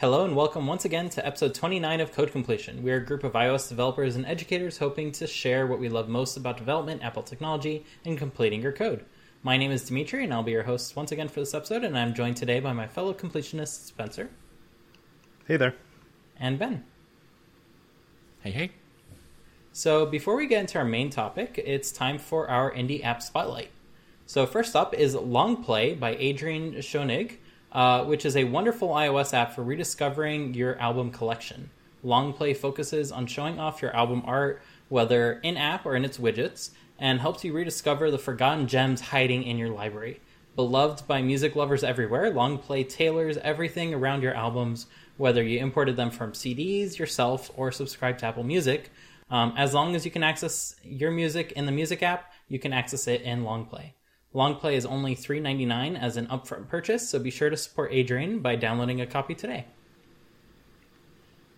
Hello and welcome once again to episode 29 of Code Completion. We are a group of iOS developers and educators hoping to share what we love most about development, Apple technology, and completing your code. My name is Dimitri, and I'll be your host once again for this episode, and I'm joined today by my fellow completionist Spencer. Hey there. And Ben. Hey, hey. So, before we get into our main topic, it's time for our indie app spotlight. So, first up is Long Play by Adrian Schoenig uh, which is a wonderful iOS app for rediscovering your album collection. Long Play focuses on showing off your album art, whether in app or in its widgets, and helps you rediscover the forgotten gems hiding in your library. Beloved by music lovers everywhere, Long Play tailors everything around your albums, whether you imported them from CDs yourself or subscribe to Apple Music. Um, as long as you can access your music in the music app, you can access it in Long Play. Longplay is only $3.99 as an upfront purchase, so be sure to support Adrian by downloading a copy today.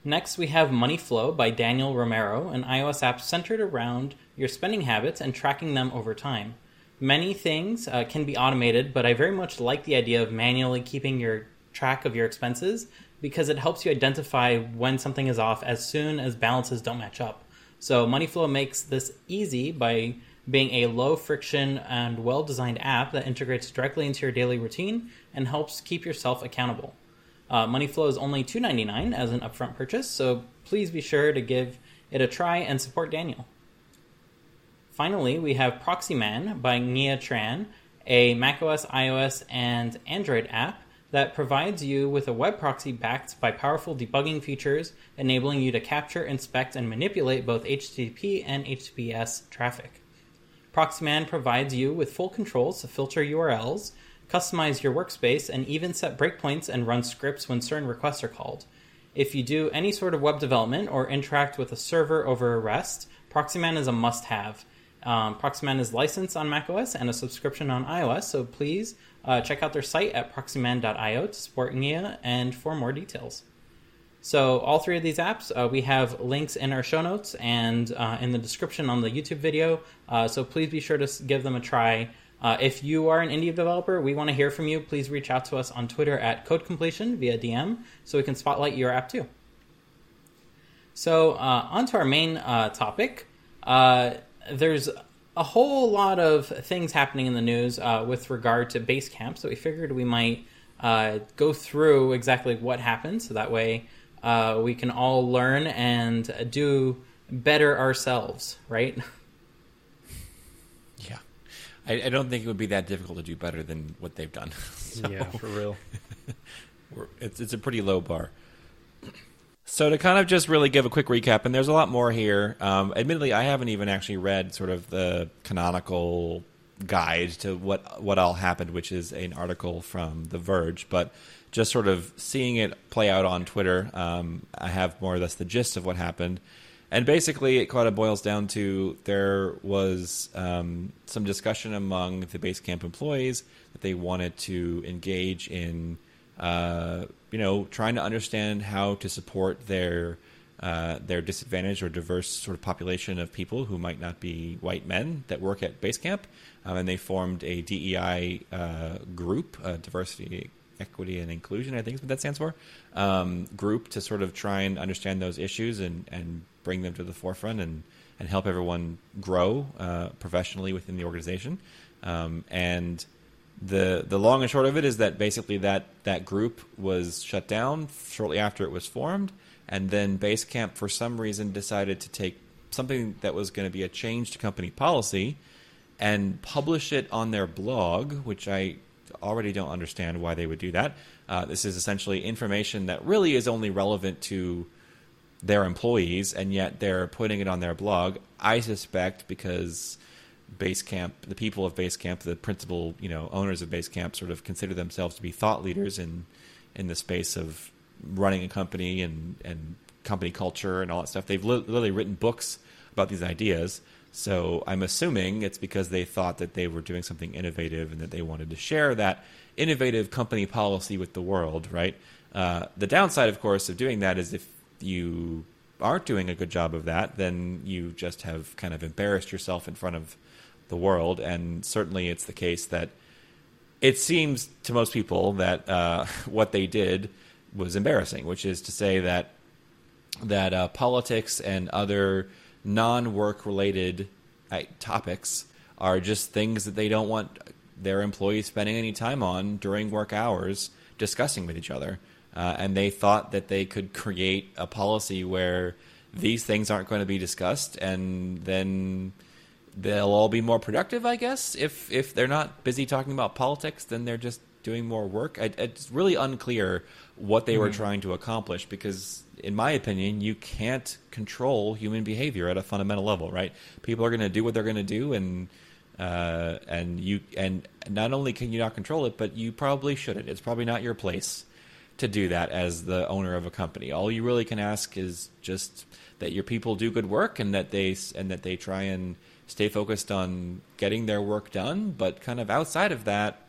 Next, we have Money Flow by Daniel Romero, an iOS app centered around your spending habits and tracking them over time. Many things uh, can be automated, but I very much like the idea of manually keeping your track of your expenses because it helps you identify when something is off as soon as balances don't match up. So, MoneyFlow makes this easy by being a low friction and well designed app that integrates directly into your daily routine and helps keep yourself accountable. Uh, MoneyFlow is only $2.99 as an upfront purchase, so please be sure to give it a try and support Daniel. Finally, we have Proxyman by Nghia Tran, a macOS, iOS, and Android app that provides you with a web proxy backed by powerful debugging features, enabling you to capture, inspect, and manipulate both HTTP and HTTPS traffic. Proxyman provides you with full controls to filter URLs, customize your workspace, and even set breakpoints and run scripts when certain requests are called. If you do any sort of web development or interact with a server over a REST, Proxyman is a must have. Um, Proxyman is licensed on macOS and a subscription on iOS, so please uh, check out their site at proxyman.io to support Nghia and for more details. So, all three of these apps, uh, we have links in our show notes and uh, in the description on the YouTube video. Uh, so, please be sure to give them a try. Uh, if you are an indie developer, we want to hear from you. Please reach out to us on Twitter at Code Completion via DM so we can spotlight your app too. So, uh, on to our main uh, topic. there's a whole lot of things happening in the news with regard to Basecamp, so we figured we might go through exactly what happened so that way uh, we can all learn and do better ourselves, right? Yeah. I, I, don't think it would be that difficult to do better than what they've done. so, yeah, for real. it's, it's a pretty low bar. So to kind of just really give a quick recap, and there's a lot more here. Um, admittedly, I haven't even actually read sort of the canonical guide to what what all happened, which is an article from The Verge. But just sort of seeing it play out on Twitter, um, I have more or less the gist of what happened. And basically, it kind of boils down to there was um, some discussion among the Basecamp employees that they wanted to engage in, uh, you know, trying to understand how to support their uh, their disadvantaged or diverse sort of population of people who might not be white men that work at Basecamp. Um, and they formed a DEI uh, group, a diversity equity and inclusion, I think is what that stands for, um, group to sort of try and understand those issues and, and bring them to the forefront and, and help everyone grow uh, professionally within the organization. Um, and the the long and short of it is that basically that that group was shut down shortly after it was formed, and then Basecamp for some reason decided to take something that was going to be a change to company policy and publish it on their blog, which I already don't understand why they would do that. Uh, this is essentially information that really is only relevant to their employees, and yet they're putting it on their blog. I suspect because Basecamp, the people of Basecamp, the principal, you know, owners of Basecamp, sort of consider themselves to be thought leaders in in the space of running a company and and company culture and all that stuff. They've li- literally written books about these ideas. So I'm assuming it's because they thought that they were doing something innovative and that they wanted to share that innovative company policy with the world, right? Uh, the downside, of course, of doing that is if you aren't doing a good job of that, then you just have kind of embarrassed yourself in front of the world. And certainly it's the case that it seems to most people that uh, what they did was embarrassing, which is to say that that uh, politics and other non-work related uh, topics are just things that they don't want their employees spending any time on during work hours discussing with each other. Uh, and they thought that they could create a policy where these things aren't going to be discussed, and then they'll all be more productive. I guess if if they're not busy talking about politics, then they're just doing more work. I, it's really unclear what they mm-hmm. were trying to accomplish because, in my opinion, you can't control human behavior at a fundamental level. Right? People are going to do what they're going to do, and uh, and you and not only can you not control it, but you probably shouldn't. It's probably not your place to do that as the owner of a company. All you really can ask is just that your people do good work and that they and that they try and stay focused on getting their work done. But kind of outside of that,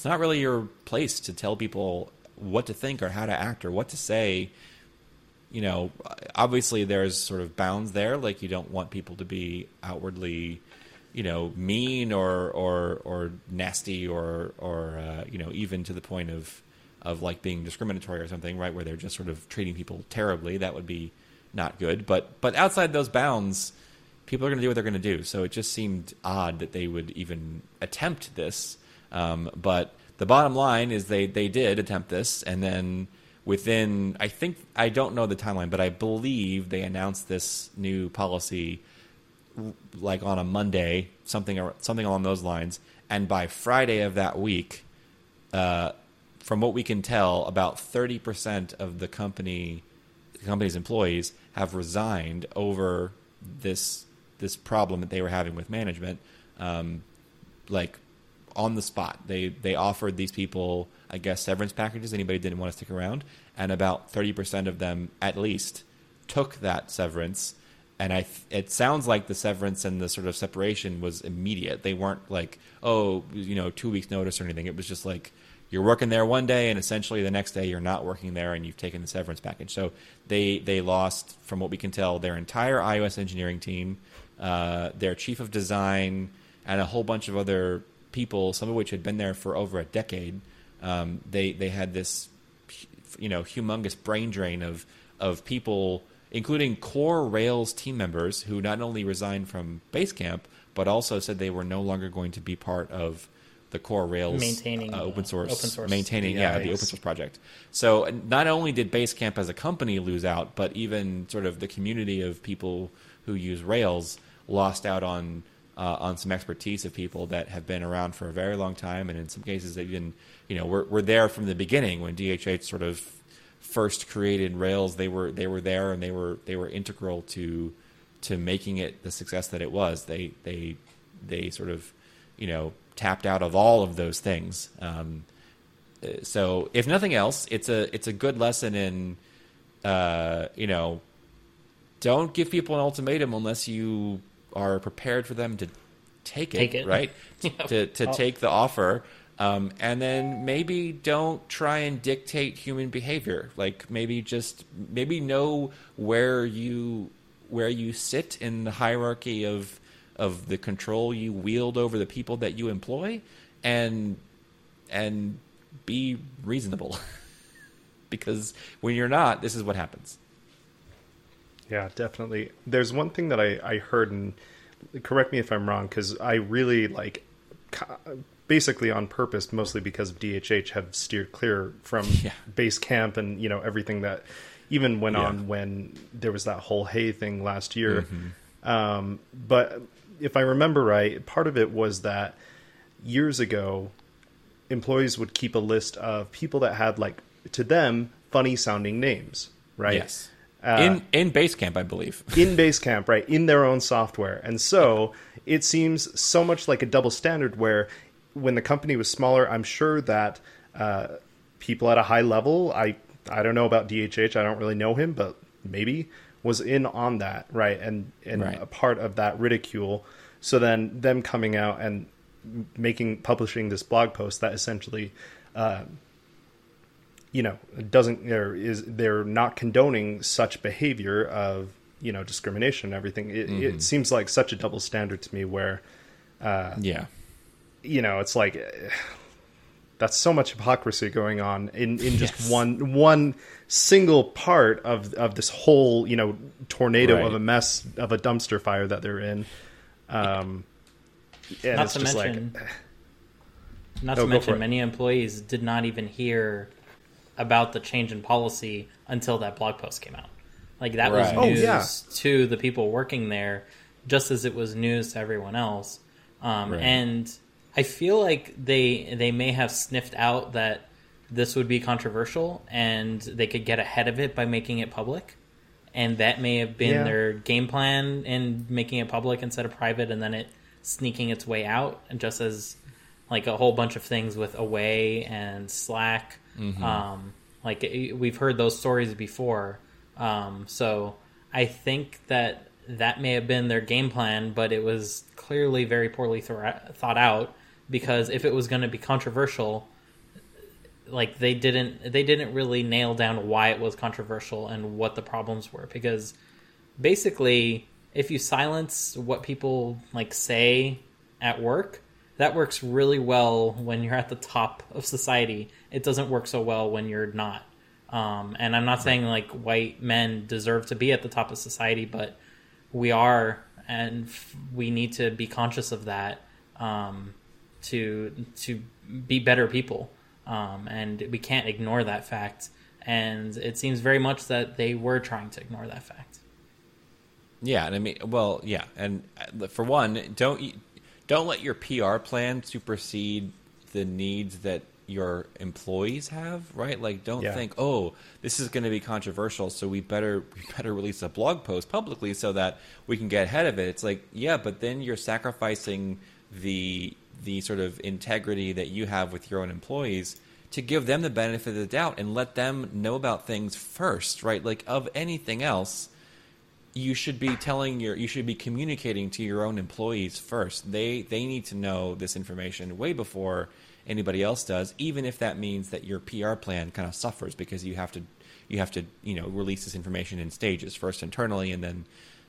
it's not really your place to tell people what to think or how to act or what to say. You know, obviously there's sort of bounds there. Like you don't want people to be outwardly you know mean or or or nasty or or uh, you know even to the point of of like being discriminatory or something right where they're just sort of treating people terribly that would be not good but but outside those bounds people are going to do what they're going to do so it just seemed odd that they would even attempt this um, but the bottom line is they they did attempt this and then within i think i don't know the timeline but i believe they announced this new policy like on a Monday, something something along those lines, and by Friday of that week, uh, from what we can tell, about thirty percent of the company, the company's employees have resigned over this this problem that they were having with management, um, like on the spot. They they offered these people, I guess, severance packages. Anybody didn't want to stick around, and about thirty percent of them, at least, took that severance and I it sounds like the severance and the sort of separation was immediate. They weren't like, oh, you know, two weeks notice or anything. It was just like you're working there one day, and essentially the next day you're not working there, and you've taken the severance package. So they they lost, from what we can tell, their entire iOS engineering team, uh, their chief of design, and a whole bunch of other people, some of which had been there for over a decade. Um, they they had this, you know, humongous brain drain of of people including core Rails team members who not only resigned from Basecamp, but also said they were no longer going to be part of the core Rails maintaining uh, open source, open source maintaining yeah, the open source project. So not only did Basecamp as a company lose out, but even sort of the community of people who use Rails lost out on uh, on some expertise of people that have been around for a very long time, and in some cases they've been you know were, were there from the beginning when DHH sort of first created Rails, they were they were there and they were they were integral to to making it the success that it was. They they they sort of you know tapped out of all of those things. Um, so if nothing else, it's a it's a good lesson in uh, you know don't give people an ultimatum unless you are prepared for them to take it, take it. right? to to oh. take the offer. Um, and then maybe don't try and dictate human behavior. Like maybe just maybe know where you where you sit in the hierarchy of of the control you wield over the people that you employ, and and be reasonable. because when you're not, this is what happens. Yeah, definitely. There's one thing that I, I heard, and correct me if I'm wrong, because I really like basically on purpose, mostly because of DHH, have steered clear from yeah. Basecamp and you know everything that even went yeah. on when there was that whole Hey thing last year. Mm-hmm. Um, but if I remember right, part of it was that years ago, employees would keep a list of people that had like to them funny sounding names, right? Yes. Uh, in in Basecamp, I believe. in Basecamp, right? In their own software, and so it seems so much like a double standard where when the company was smaller, I'm sure that uh, people at a high level, I I don't know about DHH, I don't really know him, but maybe was in on that, right? And and right. a part of that ridicule. So then them coming out and making publishing this blog post that essentially uh, you know doesn't there is they're not condoning such behavior of you know discrimination and everything it, mm-hmm. it seems like such a double standard to me where uh, yeah you know, it's like That's so much hypocrisy going on in, in just Yes. one one single part of of this whole you know tornado Right. of a mess of a dumpster fire that they're in. Um, and not it's to just mention, like not No, to go mention, many employees did not even hear about the change in policy until that blog post came out. Like that Right. was Oh, news yeah. to the people working there, just as it was news to everyone else. Um, Right. And I feel like they they may have sniffed out that this would be controversial, and they could get ahead of it by making it public. And that may have been Yeah. their game plan in making it public instead of private, and then it sneaking its way out, and just as like a whole bunch of things with Away and Slack. Um, like it- we've heard those stories before. Um, so I think that that may have been their game plan, but it was clearly very poorly thor- thought out because if it was going to be controversial, like they didn't they didn't really nail down why it was controversial and what the problems were because basically if you silence what people like say at work that works really well when you're at the top of society. It doesn't work so well when you're not. Um, and i'm not saying like white men deserve to be at the top of society but we are and f- we need to be conscious of that um, to to be better people. Um, and we can't ignore that fact. And it seems very much that they were trying to ignore that fact. Yeah, and I mean, well, yeah, and uh, for one, don't you- don't let your PR plan supersede the needs that your employees have, right? Like, don't Yeah. think, oh, this is going to be controversial, so we better we better release a blog post publicly so that we can get ahead of it. It's like, yeah, but then you're sacrificing the the sort of integrity that you have with your own employees to give them the benefit of the doubt and let them know about things first, right? Like of anything else, you should be telling your you should be communicating to your own employees first. They they need to know this information way before anybody else does, even if that means that your PR plan kind of suffers because you have to you have to, you know, release this information in stages, first internally and then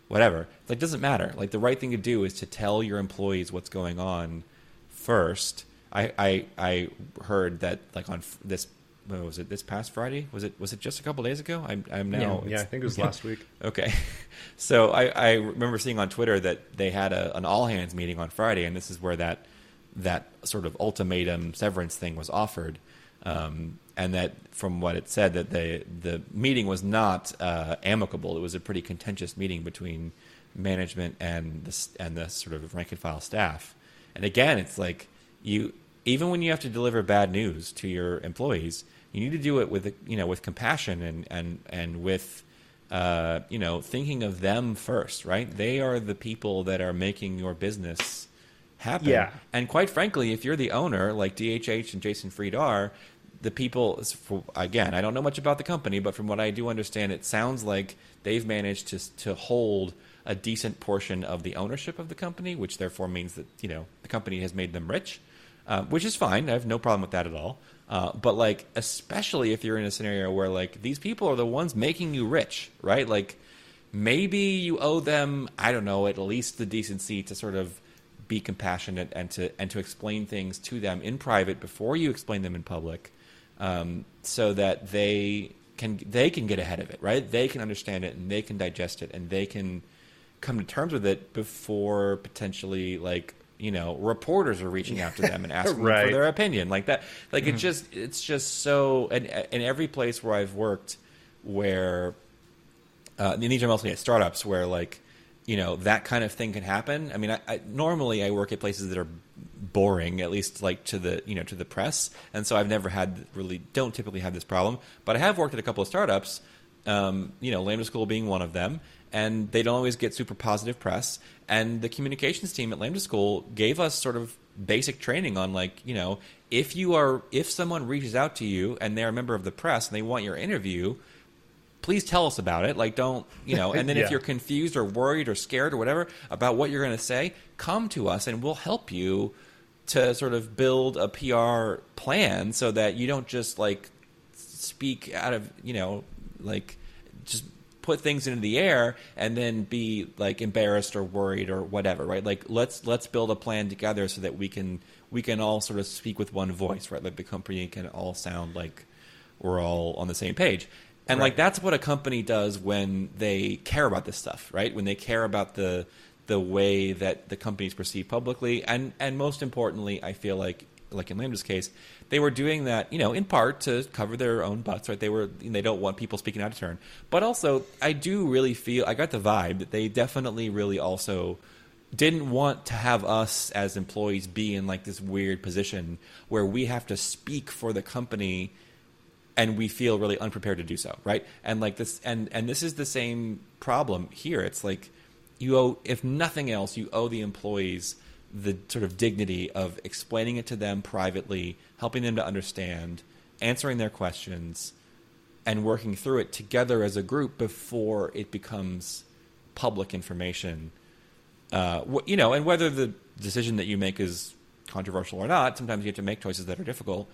whatever. Like doesn't matter. Like the right thing to do is to tell your employees what's going on first. I I, I heard that like on this what was it this past Friday? Was it was it just a couple days ago? I'm I'm now yeah, I think it was last week. Okay. So I, I remember seeing on Twitter that they had a, an all hands meeting on Friday, and this is where that that sort of ultimatum severance thing was offered. Um, and that, from what it said, that the the meeting was not uh, amicable. It was a pretty contentious meeting between management and the and the sort of rank and file staff. And again, it's like you even when you have to deliver bad news to your employees, you need to do it with you know with compassion and and and with uh, you know, thinking of them first, right? They are the people that are making your business happen. Yeah. And quite frankly, if you're the owner, like DHH and Jason Fried are, the people, again, I don't know much about the company, but from what I do understand, it sounds like they've managed to, to hold a decent portion of the ownership of the company, which therefore means that, you know, the company has made them rich, uh, which is fine. I have no problem with that at all. Uh, but like, especially if you're in a scenario where like these people are the ones making you rich, right? Like, maybe you owe them, I don't know, at least the decency to sort of be compassionate and to and to explain things to them in private before you explain them in public, um, so that they can they can get ahead of it, right? They can understand it and they can digest it and they can come to terms with it before potentially like you know reporters are reaching out to them and asking them for their opinion. Like that like it just it's just so and in every place where i've worked where uh, are mostly at startups where like you know that kind of thing can happen. I mean I, I normally i work at places that are boring at least like to the you know to the press. And so i've never had really don't typically have this problem. But i have worked at a couple of startups um, you know lambda school being one of them and they don't always get super positive press and the communications team at lambda school gave us sort of basic training on like you know if you are if someone reaches out to you and they're a member of the press and they want your interview please tell us about it. Like, don't, you know, and then Yeah. if you're confused or worried or scared or whatever about what you're going to say, come to us and we'll help you to sort of build a PR plan so that you don't just like speak out of, you know, like just put things into the air and then be like embarrassed or worried or whatever, right? Like let's let's build a plan together so that we can we can all sort of speak with one voice, right? Like the company can all sound like we're all on the same page. And Right. like that's what a company does when they care about this stuff, right? When they care about the the way that the company is perceived publicly, and and most importantly, I feel like like in Lambda's case, they were doing that, you know, in part to cover their own butts, right? They were they don't want people speaking out of turn, but also I do really feel I got the vibe that they definitely really also didn't want to have us as employees be in like this weird position where we have to speak for the company and we feel really unprepared to do so right? And like this and and this is the same problem here. It's like you owe if nothing else you owe the employees the sort of dignity of explaining it to them privately helping them to understand answering their questions and working through it together as a group before it becomes public information uh, you know, and whether the decision that you make is controversial or not, sometimes you have to make choices that are difficult.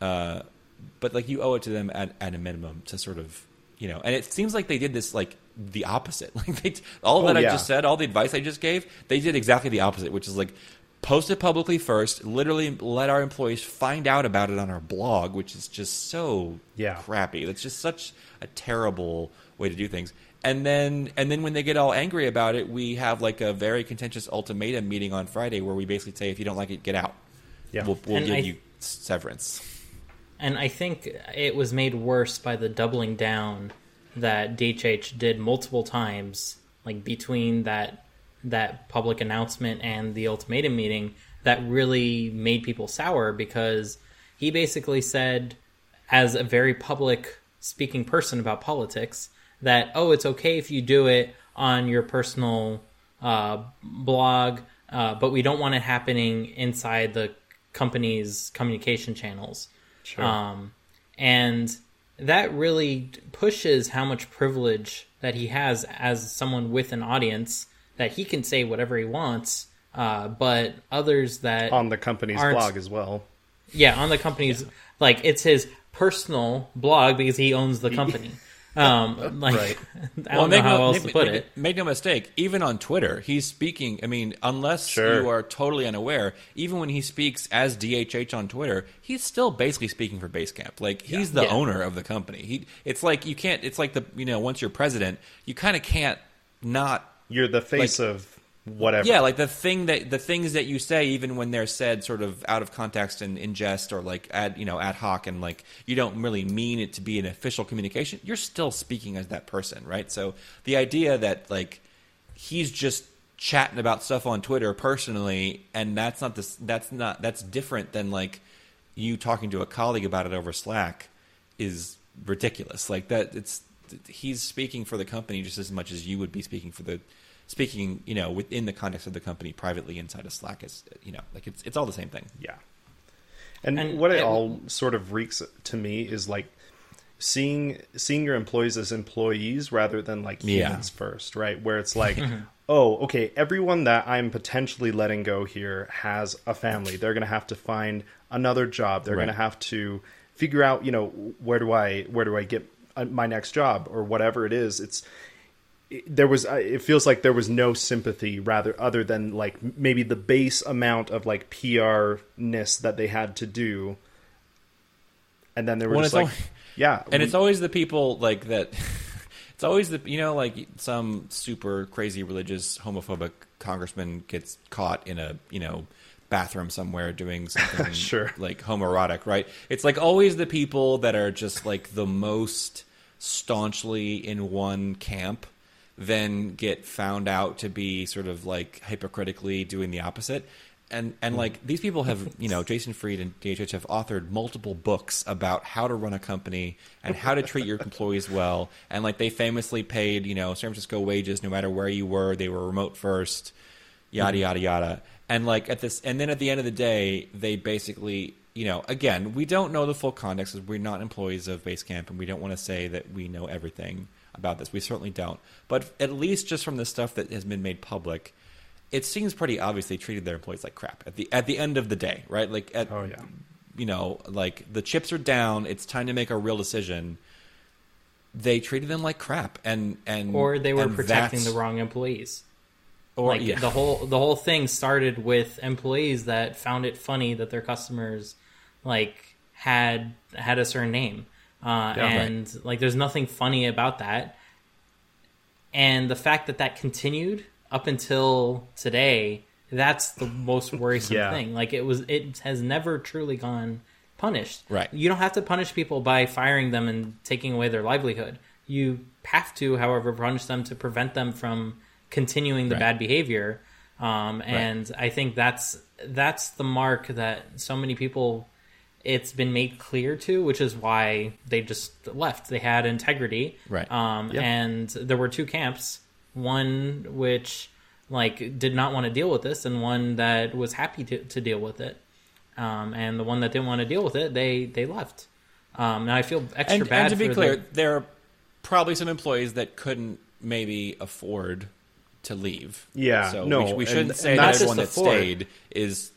Uh, but like you owe it to them at, at a minimum to sort of, you know, and it seems like they did this like the opposite. Like they, all Oh, that I just said, all the advice I just gave, they did exactly the opposite, which is like post it publicly first, literally let our employees find out about it on our blog, which is just so Yeah. crappy. That's just such a terrible way to do things. And then and then when they get all angry about it, we have like a very contentious ultimatum meeting on Friday where we basically say if you don't like it, get out. Yeah. We'll, we'll give I- you severance. And I think it was made worse by the doubling down that DHH did multiple times, like between that that public announcement and the ultimatum meeting, that really made people sour because he basically said, as a very public speaking person about politics, that oh, it's okay if you do it on your personal uh, blog, uh, but we don't want it happening inside the company's communication channels. Sure. Um, and that really pushes how much privilege that he has as someone with an audience that he can say whatever he wants. Uh, but others that on the company's blog as well. yeah, on the company's like it's his personal blog because he owns the company. Um, like Right. I don't know how else to put make, it. Make no mistake, even on Twitter, he's speaking. I mean, unless Sure. you are totally unaware, even when he speaks as DHH on Twitter, he's still basically speaking for Basecamp. Like he's the Yeah. owner of the company. He, it's like you can't. It's like the you know once you're president, you kind of can't not You're the face Like- of whatever. yeah, like the thing that the things that you say, even when they're said sort of out of context and in jest or like ad you know ad hoc, and like you don't really mean it to be an official communication, you're still speaking as that person, right? So the idea that like he's just chatting about stuff on Twitter personally, and that's not this, that's not that's different than like you talking to a colleague about it over Slack is ridiculous. Like that, it's he's speaking for the company just as much as you would be speaking for the speaking, you know, within the context of the company privately inside of Slack is, you know, like it's it's all the same thing. Yeah. And, And what it it- all sort of reeks to me is like seeing seeing your employees as employees rather than like Yeah. humans first, right? Where it's like, oh, okay, everyone that I'm potentially letting go here has a family. They're going to have to find another job. They're Right. going to have to figure out, you know, where do I where do I get uh, my next job or whatever it is. It's it- there was uh, it feels like there was no sympathy rather other than like maybe the base amount of like PR ness that they had to do and then there were Well, just like yeah And we- it's always the people like that. It's always the you know like some super crazy religious homophobic congressman gets caught in a you know bathroom somewhere doing something Sure. like homoerotic, right? It's like always the people that are just like the most staunchly in one camp then get found out to be sort of like hypocritically doing the opposite. And and like these people have, you know, Jason Fried and DHH have authored multiple books about how to run a company and how to treat your employees well. And like they famously paid, you know, San Francisco wages no matter where you were. They were remote first, yada mm-hmm. yada yada. And like at this, and then at the end of the day, they basically, you know, again, we don't know the full context. 'cause We're not employees of Basecamp, and we don't want to say that we know everything about this. We certainly don't. But at least just from the stuff that has been made public, it seems pretty obvious they treated their employees like crap at the at the end of the day, right? Like, at, Oh, yeah. you know, like the chips are down. It's time to make a real decision. they treated them like crap, and and or they were protecting that's- the wrong employees. Or like yeah, the whole the whole thing started with employees that found it funny that their customers like had had a certain name uh, Yeah. and like there's nothing funny about that and the fact that that continued up until today that's the most worrisome Yeah. thing like it was it has never truly gone punished Right. you don't have to punish people by firing them and taking away their livelihood you have to however punish them to prevent them from continuing the Right. bad behavior um, and i think that's that's the mark that so many people it's been made clear to which is why they just left they had integrity Right. um, Yep. and there were two camps one which like did not want to deal with this and one that was happy to, to deal with it um, and the one that didn't want to deal with it they they left um, now i feel extra and, bad and to be clear, the- there are probably some employees that couldn't maybe afford to leave. Yeah, so no, we, we shouldn't and say not that just everyone that stayed is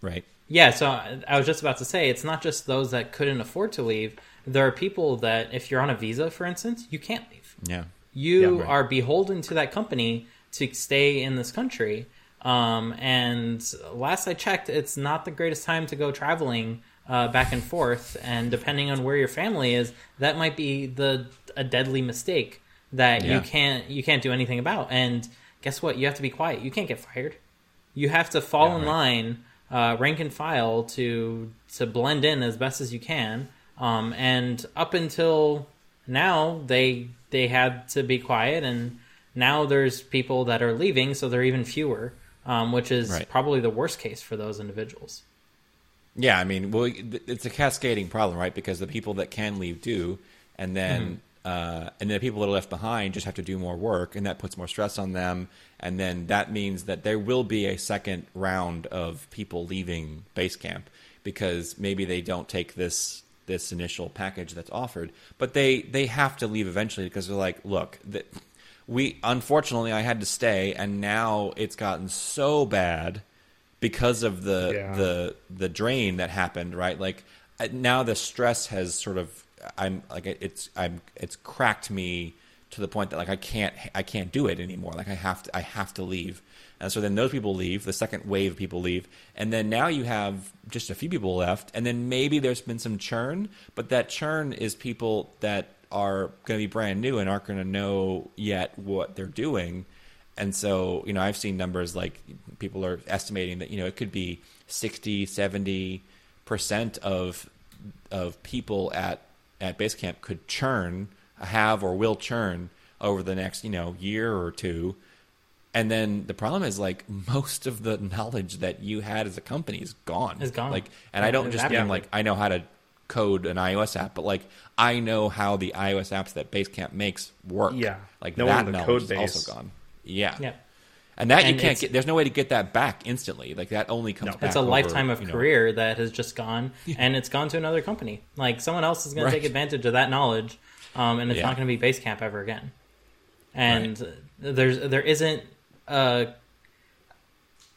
right. Yeah, so I was just about to say it's not just those that couldn't afford to leave. There are people that, if you're on a visa, for instance, you can't leave. Yeah, You Yeah, right. are beholden to that company to stay in this country. Um, and last I checked, it's not the greatest time to go traveling uh, back and forth. And depending on where your family is, that might be the a deadly mistake that Yeah. you can't you can't do anything about. And guess what? You have to be quiet. You can't get fired. You have to fall Yeah, in right. line, uh, rank and file to to blend in as best as you can. Um, and up until now, they they had to be quiet, and now there's people that are leaving, so they're even fewer, um, which is Right. probably the worst case for those individuals. yeah. I mean, well, it's a cascading problem, right? Because the people that can leave do, and then uh, and then the people that are left behind just have to do more work, and that puts more stress on them. And then that means that there will be a second round of people leaving Basecamp because maybe they don't take this this initial package that's offered, but they they have to leave eventually because they're like, look, we unfortunately I had to stay, and now it's gotten so bad because of the Yeah. the the drain that happened, right? Like uh, now the stress has sort of I'm like it's I'm it's cracked me to the point that like I can't I can't do it anymore. Like I have to I have to leave. And so then those people leave, the second wave of people leave, and then now you have just a few people left, and then maybe there's been some churn, but that churn is people that are going to be brand new and aren't going to know yet what they're doing. And so, you know, I've seen numbers like people are estimating that, you know, it could be 60, 70% of of people at at Basecamp could churn, have or will churn over the next, you know, year or two. And then the problem is like most of the knowledge that you had as a company is gone. Is gone. Like and I don't just mean like I know how to code an iOS app, but like I know how the iOS apps that Basecamp makes work. Yeah. Like that the knowledge is also gone. Yeah. Yeah. And that And you can't get there's no way to get that back instantly. Like that only comes No. back It's a over, lifetime of you know- career that has just gone, and it's gone to another company. Like someone else is going Right. to take advantage of that knowledge, um, and it's Yeah. not going to be Basecamp ever again. And there's there isn't uh,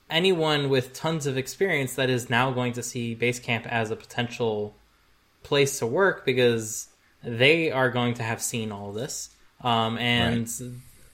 anyone with tons of experience that is now going to see Basecamp as a potential place to work because they are going to have seen all this. Um, and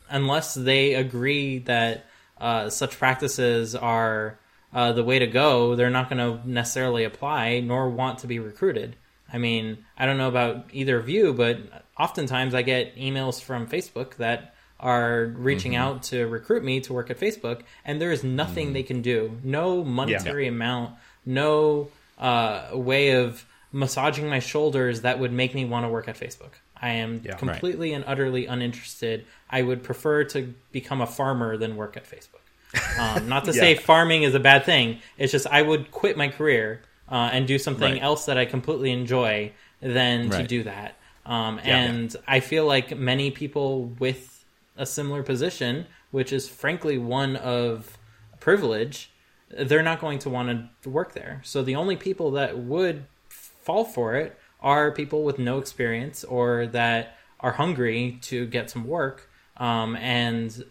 unless they agree that uh, such practices are uh, the way to go, they're not going to necessarily apply nor want to be recruited. I mean, I don't know about either of you, but oftentimes I get emails from Facebook that are reaching out to recruit me to work at Facebook, and there is nothing they can do. No monetary amount, no uh, way of massaging my shoulders that would make me want to work at Facebook. I am Yeah. Right. completely and utterly uninterested. I would prefer to become a farmer than work at Facebook. Um, not to say farming is a bad thing. It's just I would quit my career uh, and do something Right. else that I completely enjoy than to do that. Um, Yeah. and I feel like many people with a similar position, which is frankly one of privilege, they're not going to want to work there. So the only people that would fall for it are people with no experience or that are hungry to get some work. Um, and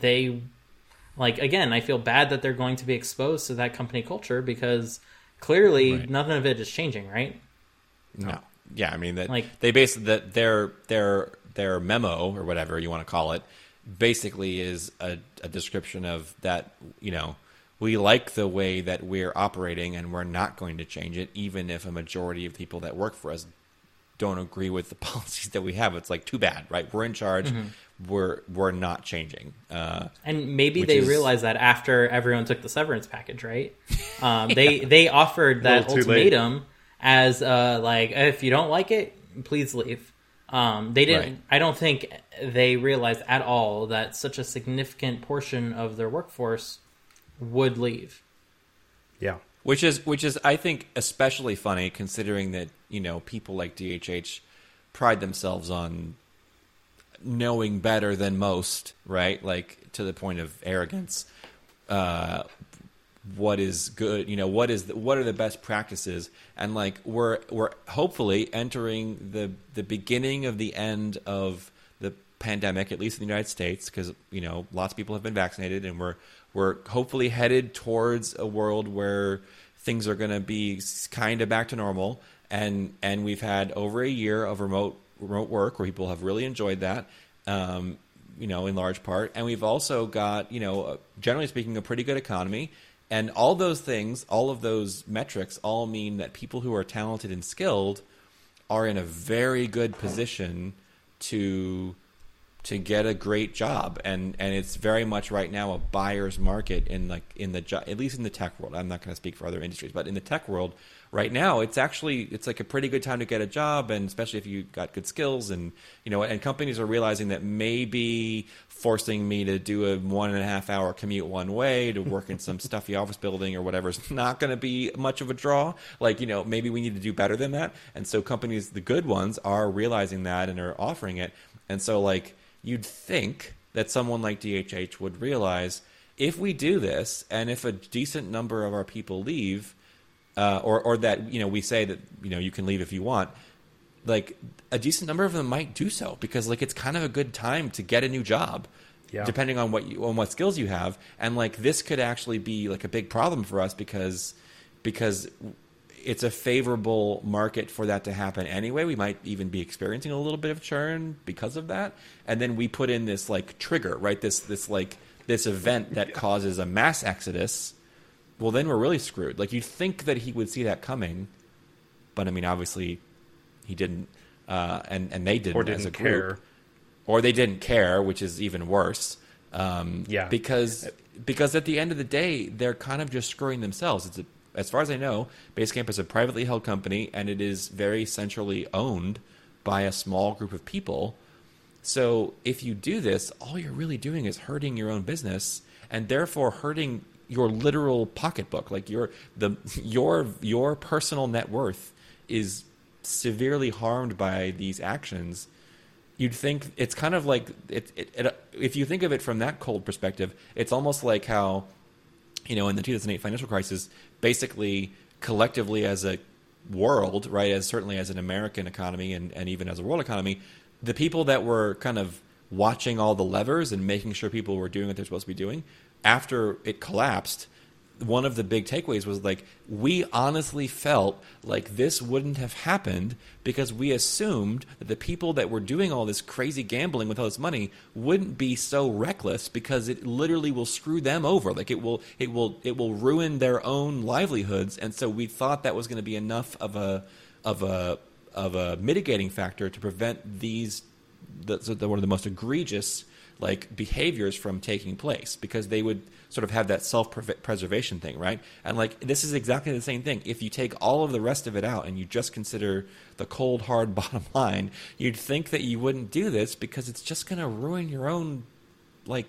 they, like, again, I feel bad that they're going to be exposed to that company culture because clearly Right. none of it is changing, right? No, Yeah, I mean that Like- they basically that their their their memo or whatever you want to call it basically is a, a description of that you know we like the way that we're operating and we're not going to change it even if a majority of people that work for us don't agree with the policies that we have it's like too bad right we're in charge Mm-hmm. we're we're not changing uh, And maybe they is- realized that after everyone took the severance package, right? Um, they they offered that little late. ultimatum as uh, like if you don't like it, please leave. Um, they didn't. Right. I don't think they realized at all that such a significant portion of their workforce would leave. Yeah. Which is which is I think especially funny considering that you know people like DHH pride themselves on knowing better than most, right? Like to the point of arrogance. Uh, what is good? You know what is the, what are the best practices? And like we're we're hopefully entering the the beginning of the end of the pandemic, at least in the United States, because you know lots of people have been vaccinated, and we're we're hopefully headed towards a world where things are going to be kind of back to normal. And and we've had over a year of remote remote work where people have really enjoyed that. Um, you know, in large part, and we've also got you know, uh, generally speaking, a pretty good economy. And all those things, all of those metrics, all mean that people who are talented and skilled are in a very good position to to get a great job. And and it's very much right now a buyer's market in like in the at least in the tech world. I'm not going to speak for other industries but in the tech world right now it's actually it's like a pretty good time to get a job and especially if you got good skills and you know and companies are realizing that maybe forcing me to do a one and a half hour commute one way to work in some stuffy office building or whatever is not going to be much of a draw. Like you know maybe we need to do better than that. And so companies the good ones are realizing that and are offering it. And so like you'd think that someone like DHH would realize if we do this and if a decent number of our people leave uh, or or that you know we say that you know you can leave if you want like a decent number of them might do so because like it's kind of a good time to get a new job Yeah. depending on what you on what skills you have and like this could actually be like a big problem for us because because it's a favorable market for that to happen anyway we might even be experiencing a little bit of churn because of that and then we put in this like trigger right this this like this event that causes a mass exodus well then we're really screwed like you'd think that he would see that coming but i mean obviously he didn't uh, and and they didn't, Or didn't a group care. or they didn't care, which is even worse. Um, Yeah. because because at the end of the day, they're kind of just screwing themselves. It's a, as far as I know, Basecamp is a privately held company, and it is very centrally owned by a small group of people. So if you do this, all you're really doing is hurting your own business, and therefore hurting your literal pocketbook. Like your the your your personal net worth is severely harmed by these actions you'd think it's kind of like it, it, it, if you think of it from that cold perspective, it's almost like how you know in the 2008 financial crisis, basically collectively as a world, right, as certainly as an American economy and, and even as a world economy, the people that were kind of watching all the levers and making sure people were doing what they're supposed to be doing, after it collapsed, one of the big takeaways was like we honestly felt like this wouldn't have happened because we assumed that the people that were doing all this crazy gambling with all this money wouldn't be so reckless because it literally will screw them over. Like it will it will it will ruin their own livelihoods. And so we thought that was going to be enough of a of a of a mitigating factor to prevent these the, one of the most egregious like behaviors from taking place because they would sort of have that self preservation thing, right? And like this is exactly the same thing. If you take all of the rest of it out and you just consider the cold hard bottom line, you'd think that you wouldn't do this because it's just going to ruin your own like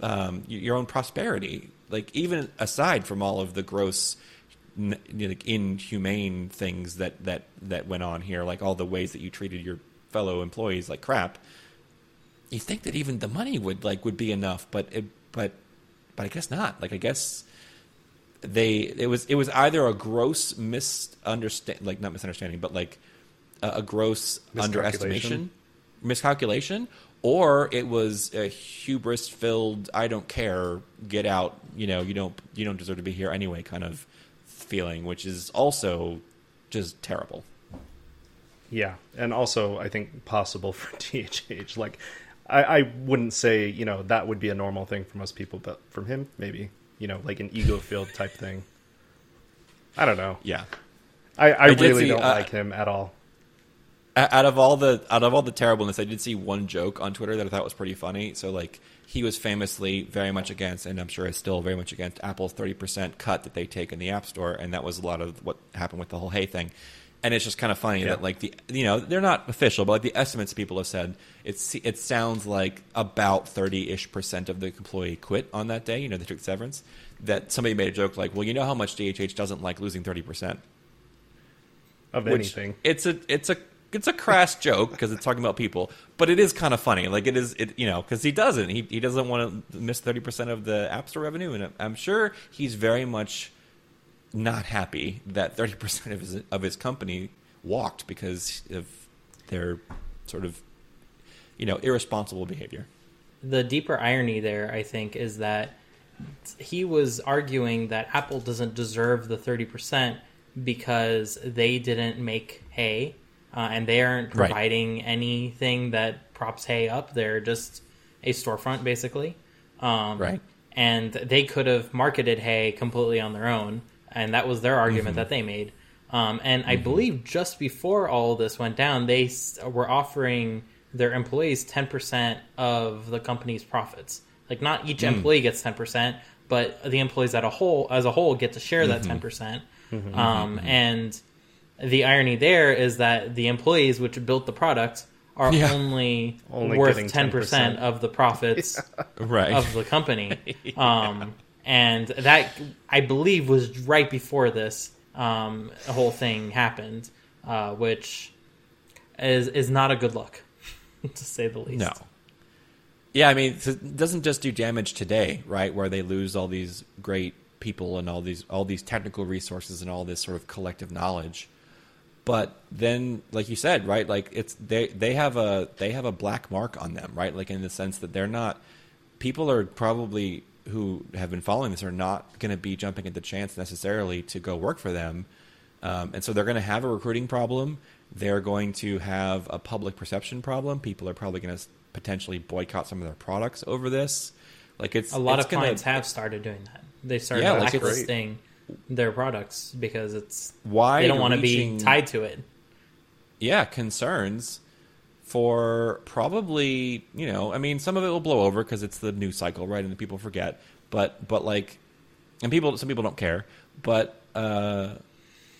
um, your own prosperity. Like even aside from all of the gross like inhumane things that that that went on here, like all the ways that you treated your fellow employees like crap you think that even the money would like would be enough, but it, but but I guess not. Like I guess they it was it was either a gross misunderstand like not misunderstanding, but like a, a gross underestimation, miscalculation, or it was a hubris filled I don't care, get out, you know, you don't you don't deserve to be here anyway kind of feeling, which is also just terrible. Yeah, and also I think possible for DHH. Like, I, I wouldn't say you know that would be a normal thing for most people, but from him, maybe you know, like an ego filled type thing. I don't know. Yeah. I, I, I really see, don't uh, like him at all. Out of all the out of all the terribleness, I did see one joke on Twitter that I thought was pretty funny. So like he was famously very much against, and I'm sure is still very much against Apple's 30% cut that they take in the App Store, and that was a lot of what happened with the whole Hey thing. And it's just kind of funny Yeah. that like the you know they're not official, but like the estimates people have said, it's it sounds like about 30 ish percent of the employee quit on that day. You know they took severance. That somebody made a joke like, well, you know how much DHH doesn't like losing 30 percent Of which anything. It's a it's a it's a crass joke because it's talking about people, but it is kind of funny. Like it is, it you know, because he doesn't he he doesn't want to miss thirty percent of the App Store revenue, and I'm sure he's very much not happy that thirty percent of his of his company walked because of their sort of you know irresponsible behavior. the deeper irony there, I think, is that he was arguing that Apple doesn't deserve the 30% because they didn't make Hey uh, and they aren't Right. providing anything that props Hey up. They're just a storefront, basically. Um, Right. And they could have marketed Hey completely on their own, and that was their argument that they made. Um, and I believe just before all of this went down, they were offering their employees 10% of the company's profits. Like not each employee gets 10%, but the employees as a whole as a whole get to share that 10%. percent Um, and the irony there is that the employees which built the product are Yeah. only, Only worth 10% 10%. of the profits Right. of the company. Um, and that I believe was right before this um, whole thing happened, uh, which is is not a good look, to say the least. No. Yeah, I mean, it doesn't just do damage today, right? Where they lose all these great people and all these all these technical resources and all this sort of collective knowledge. But then, like you said, right? Like it's they they have a they have a black mark on them, right? Like in the sense that they're not people are probably who have been following this are not going to be jumping at the chance necessarily to go work for them, um, and so they're going to have a recruiting problem. They're going to have a public perception problem. People are probably going to potentially boycott some of their products over this. Like it's A lot it's of gonna- clients have started doing that. They started Yeah, like blacklisting their products because it's why they don't want to be tied to it. yeah concerns for probably you know i mean some of it will blow over because it's the news cycle right and the people forget. But but like and people some people don't care. But uh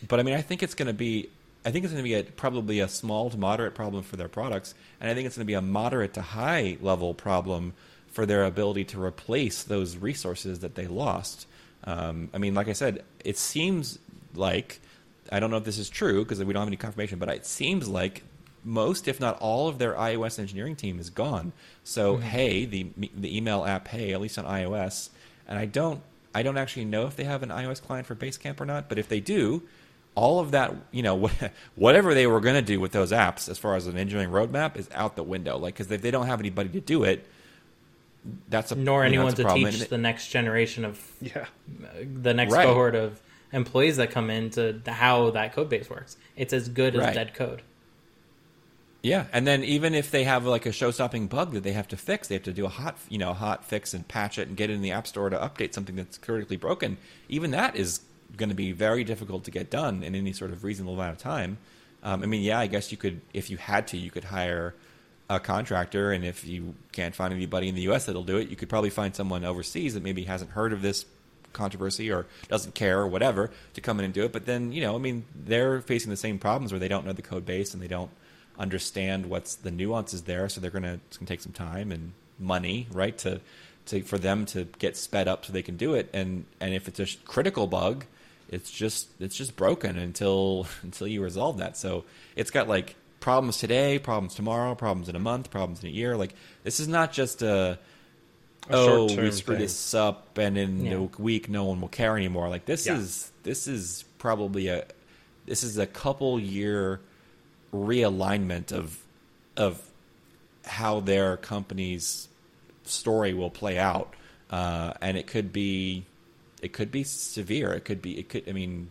but i mean i think it's going to be i think it's going to be a, probably a small to moderate problem for their products and i think it's going to be a moderate to high level problem for their ability to replace those resources that they lost. Um, i mean like i said it seems like I don't know if this is true because we don't have any confirmation, but it seems like most, if not all, of their iOS engineering team is gone. So, mm-hmm. Hey, the the email app Hey, at least on iOS, and I don't I don't actually know if they have an iOS client for Basecamp or not, but if they do, all of that, you know, whatever they were going to do with those apps as far as an engineering roadmap is out the window. Like, because if they don't have anybody to do it, that's a Nor you know, anyone a to problem. teach And- the next generation of Yeah. the next Right. cohort of employees that come into how that code base works. It's as good as Right. dead code. Yeah, and then even if they have like a show-stopping bug that they have to fix, they have to do a hot, you know, hot fix and patch it and get it in the app store to update something that's critically broken. Even that is going to be very difficult to get done in any sort of reasonable amount of time. Um, I mean, yeah, I guess you could, if you had to, you could hire a contractor, and if you can't find anybody in the U.S. that'll do it, you could probably find someone overseas that maybe hasn't heard of this controversy or doesn't care or whatever to come in and do it. But then, you know, I mean, they're facing the same problems where they don't know the code base and they don't understand what's the nuances there. So they're gonna it's gonna take some time and money, right, to to for them to get sped up so they can do it. And and if it's a critical bug, it's just it's just broken until until you resolve that. So it's got like problems today, problems tomorrow, problems in a month, problems in a year. Like this is not just a A oh, we short-term screwed thing. this up, and in Yeah. a week no one will care anymore. Like this Yeah. is this is probably a this is a couple year realignment of of how their company's story will play out, uh, and it could be it could be severe. It could be it could. I mean,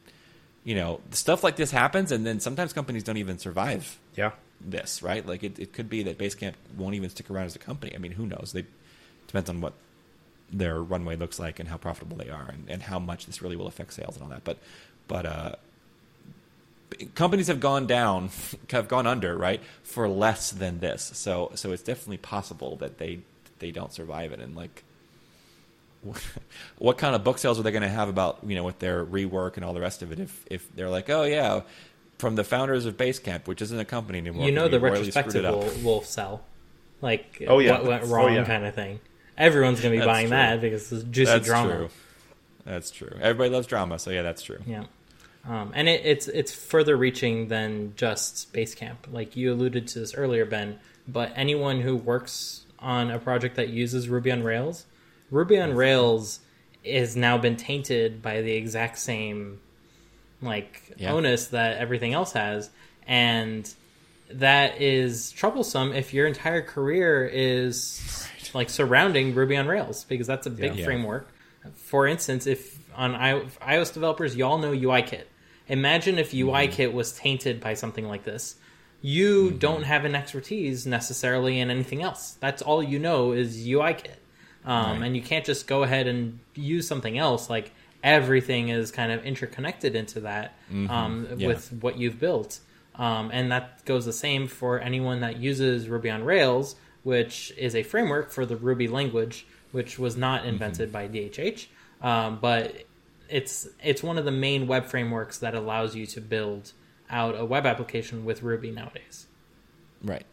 you know, stuff like this happens, and then sometimes companies don't even survive Yeah. this, right? Like it, it could be that Basecamp won't even stick around as a company. I mean, who knows? They depends on what their runway looks like and how profitable they are and, and how much this really will affect sales and all that. But but uh, companies have gone down, have gone under, right, for less than this. So so it's definitely possible that they they don't survive it. And like, what kind of book sales are they going to have about you know with their rework and all the rest of it? If if they're like, oh yeah, from the founders of Basecamp, which isn't a company anymore, You know the we royally screwed retrospective it up. will, will sell. Like Oh, yeah. what went Oh, wrong yeah. kind of thing. Everyone's going to be That's buying true. that because it's juicy That's drama. true. That's true. Everybody loves drama, so yeah, that's true. Yeah. Um, and it, it's it's further reaching than just Basecamp. Like you alluded to this earlier, Ben. But anyone who works on a project that uses Ruby on Rails, Ruby on Rails has now been tainted by the exact same like Yeah. onus that everything else has, and that is troublesome if your entire career is like surrounding Ruby on Rails because that's a big Yeah. framework. For instance, if on iOS developers, y'all know UIKit. Imagine if UIKit was tainted by something like this. You don't have an expertise necessarily in anything else. That's all you know is UIKit. Um, Right. And you can't just go ahead and use something else. Like everything is kind of interconnected into that um, Yeah. with what you've built. Um, and that goes the same for anyone that uses Ruby on Rails, which is a framework for the Ruby language, which was not invented by DHH, um, but it's it's one of the main web frameworks that allows you to build out a web application with Ruby nowadays. Right.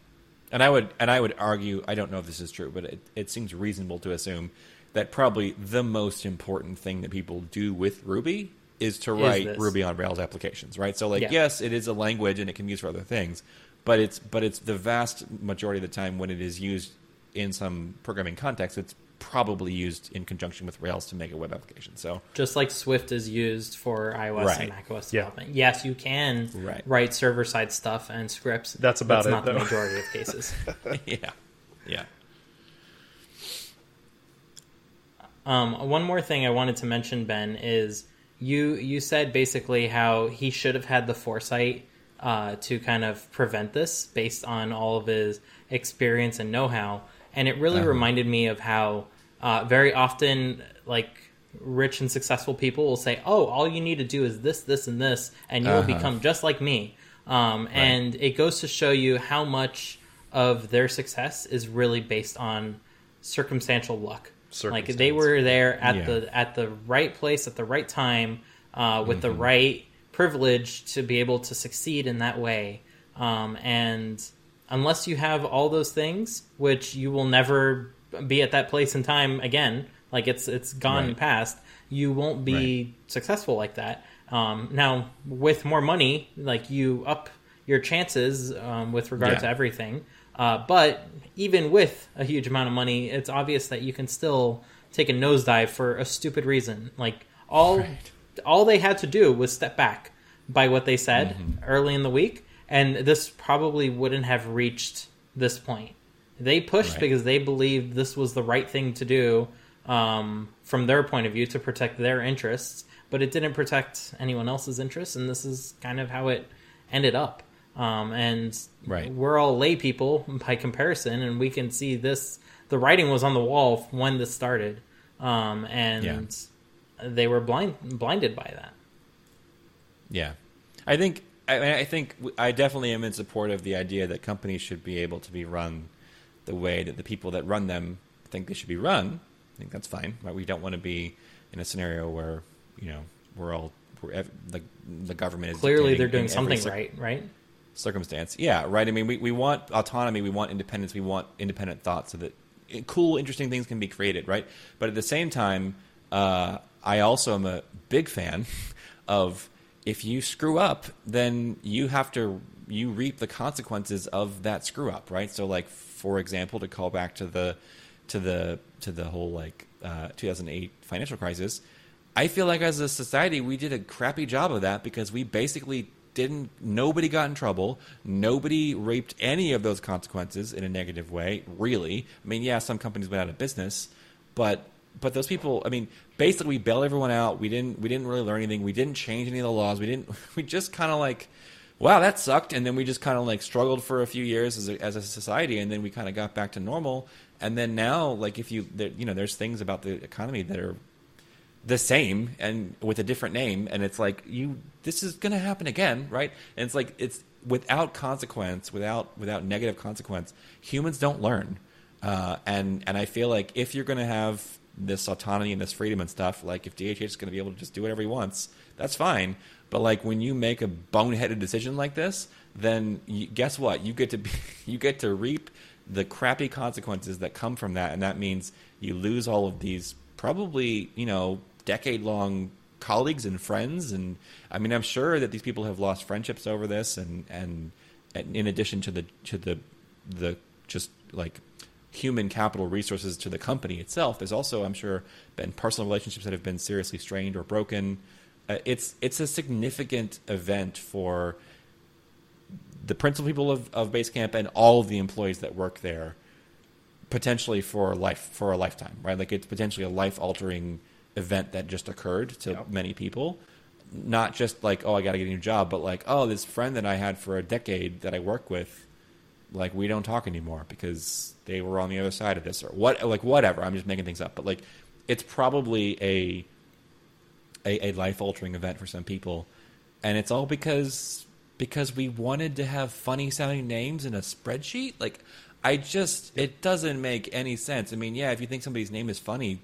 And I would and I would argue I don't know if this is true, but it, it seems reasonable to assume that probably the most important thing that people do with Ruby is to write this. Ruby on Rails applications, right? So like Yeah. yes, it is a language and it can be used for other things, but it's but it's the vast majority of the time when it is used in some programming context, it's probably used in conjunction with Rails to make a web application. So Just like Swift is used for iOS Right. and macOS Yeah. development. Yes, you can Right. write server side stuff and scripts. That's about That's it, not the majority of cases. yeah. Yeah. Um, one more thing I wanted to mention, Ben, is you you said basically how he should have had the foresight uh, to kind of prevent this based on all of his experience and know-how, and it really Uh-huh. reminded me of how uh, very often like rich and successful people will say, "Oh, all you need to do is this, this, and this, and you will Uh-huh. become just like me." Um, And it goes to show you how much of their success is really based on circumstantial luck. Like they were there at Yeah. the at the right place at the right time uh, with Mm-hmm. the right privilege to be able to succeed in that way. Um, and unless you have all those things, which you will never be at that place in time again, like it's it's gone Right. past, you won't be successful like that. Um, now, with more money, like you up your chances um, with regard Yeah. to everything. Uh, but even with a huge amount of money, it's obvious that you can still take a nosedive for a stupid reason. Like all, all they had to do was step back by what they said Mm-hmm. early in the week, and this probably wouldn't have reached this point. They pushed Right. because they believed this was the right thing to do um, from their point of view to protect their interests, but it didn't protect anyone else's interests, and this is kind of how it ended up. Um, and Right. we're all lay people by comparison, and we can see this. The writing was on the wall when this started, um, and they were blind blinded by that. Yeah, I think I, I think I definitely am in support of the idea that companies should be able to be run the way that the people that run them think they should be run. I think that's fine. Right? We don't want to be in a scenario where you know we're all we're, ev- the the government is Clearly, they're doing something cir- right, right? circumstance. Yeah, right. I mean, we, we want autonomy, we want independence, we want independent thought so that cool, interesting things can be created, right? But at the same time, uh, I also am a big fan of if you screw up, then you have to you reap the consequences of that screw up, right? So, like for example, to call back to the to the to the whole like uh, 2008 financial crisis, I feel like as a society we did a crappy job of that because we basically didn't nobody got in trouble. Nobody reaped any of those consequences in a negative way really. I mean yeah some companies went out of business but but those people i mean basically we bailed everyone out. We didn't we didn't really learn anything. We didn't change any of the laws. We didn't we just kind of like wow, that sucked, and then we just kind of like struggled for a few years as a, as a society, and then we kind of got back to normal, and then now, like if you there, you know, there's things about the economy that are the same and with a different name, and it's like you this is going to happen again, right? And it's like it's without consequence, without without negative consequence, humans don't learn. Uh, and and I feel like if you're going to have this autonomy and this freedom and stuff, like if DHH is going to be able to just do whatever he wants, that's fine. But like when you make a boneheaded decision like this, then you, guess what? You get to be, you get to reap the crappy consequences that come from that, and that means you lose all of these probably you know decade long colleagues and friends. And I mean I'm sure that these people have lost friendships over this and and, and in addition to the to the the just like human capital resources to the company itself there's also I'm sure been personal relationships that have been seriously strained or broken uh, it's it's a significant event for the principal people of, of Basecamp and all of the employees that work there potentially for life for a lifetime right like it's potentially a life altering event that just occurred to yep. many people. Not just like, oh, I got to get a new job, but like, oh, this friend that I had for a decade that I work with, like, we don't talk anymore because they were on the other side of this or what, like, whatever. I'm just making things up, but like, it's probably a a, a life altering event for some people, and it's all because because we wanted to have funny sounding names in a spreadsheet. Like, I just it doesn't make any sense. I mean, yeah, if you think somebody's name is funny,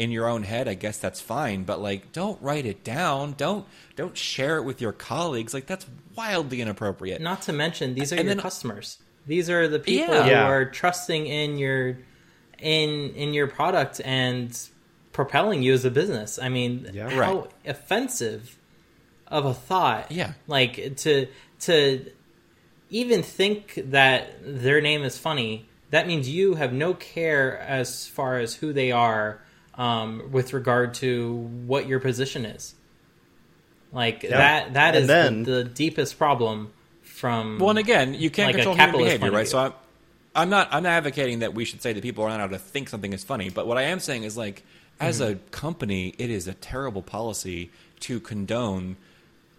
in your own head, I guess that's fine. But like, don't write it down. Don't don't share it with your colleagues. Like that's wildly inappropriate. Not to mention, these are and your then, customers. These are the people yeah. who yeah. are trusting in your in in your product and propelling you as a business. I mean, yeah. how right. offensive of a thought. Yeah, like to to even think that their name is funny. That means you have no care as far as who they are um, with regard to what your position is. Like yeah. that that and is then, the, the, deepest problem from Well and again, you can't like control human behavior, right? So I'm I'm not I'm not advocating that we should say that people are not allowed to think something is funny, but what I am saying is like as mm-hmm. a company, it is a terrible policy to condone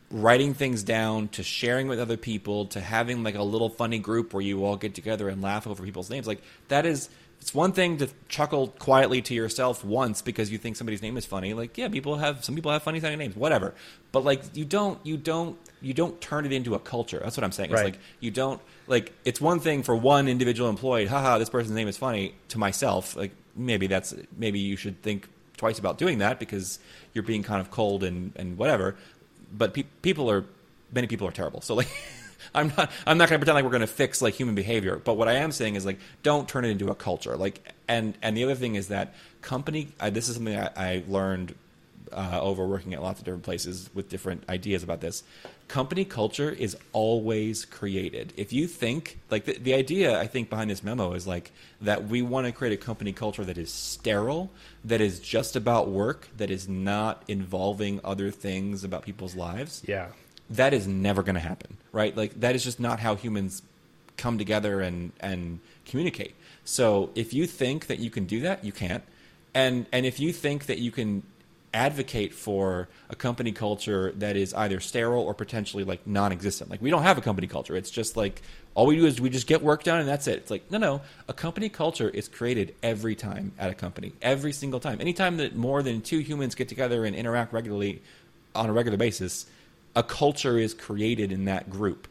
writing things down to sharing with other people to having like a little funny group where you all get together and laugh over people's names like that is it's one thing to chuckle quietly to yourself once because you think somebody's name is funny. Like, yeah, people have some people have funny sounding names, whatever. But like, you don't, you don't, you don't turn it into a culture. That's what I'm saying. It's like you don't like. It's one thing for one individual employee. Haha, this person's name is funny. To myself, like maybe that's maybe you should think twice about doing that because you're being kind of cold and and whatever. But pe- people are many people are terrible. So like. I'm not I'm not going to pretend like we're going to fix like human behavior, but what I am saying is like don't turn it into a culture. Like and and the other thing is that company. This is something I, I learned uh, over working at lots of different places with different ideas about this. Company culture is always created. If you think like the, the idea, I think behind this memo is like that we want to create a company culture that is sterile, that is just about work, that is not involving other things about people's lives. Yeah that is never going to happen, right? Like that is just not how humans come together and and communicate. So if you think that you can do that, you can't. And and if you think that you can advocate for a company culture that is either sterile or potentially like non-existent. Like we don't have a company culture. It's just like all we do is we just get work done and that's it. It's like no, no. A company culture is created every time at a company, every single time. Anytime that more than two humans get together and interact regularly on a regular basis, a culture is created in that group.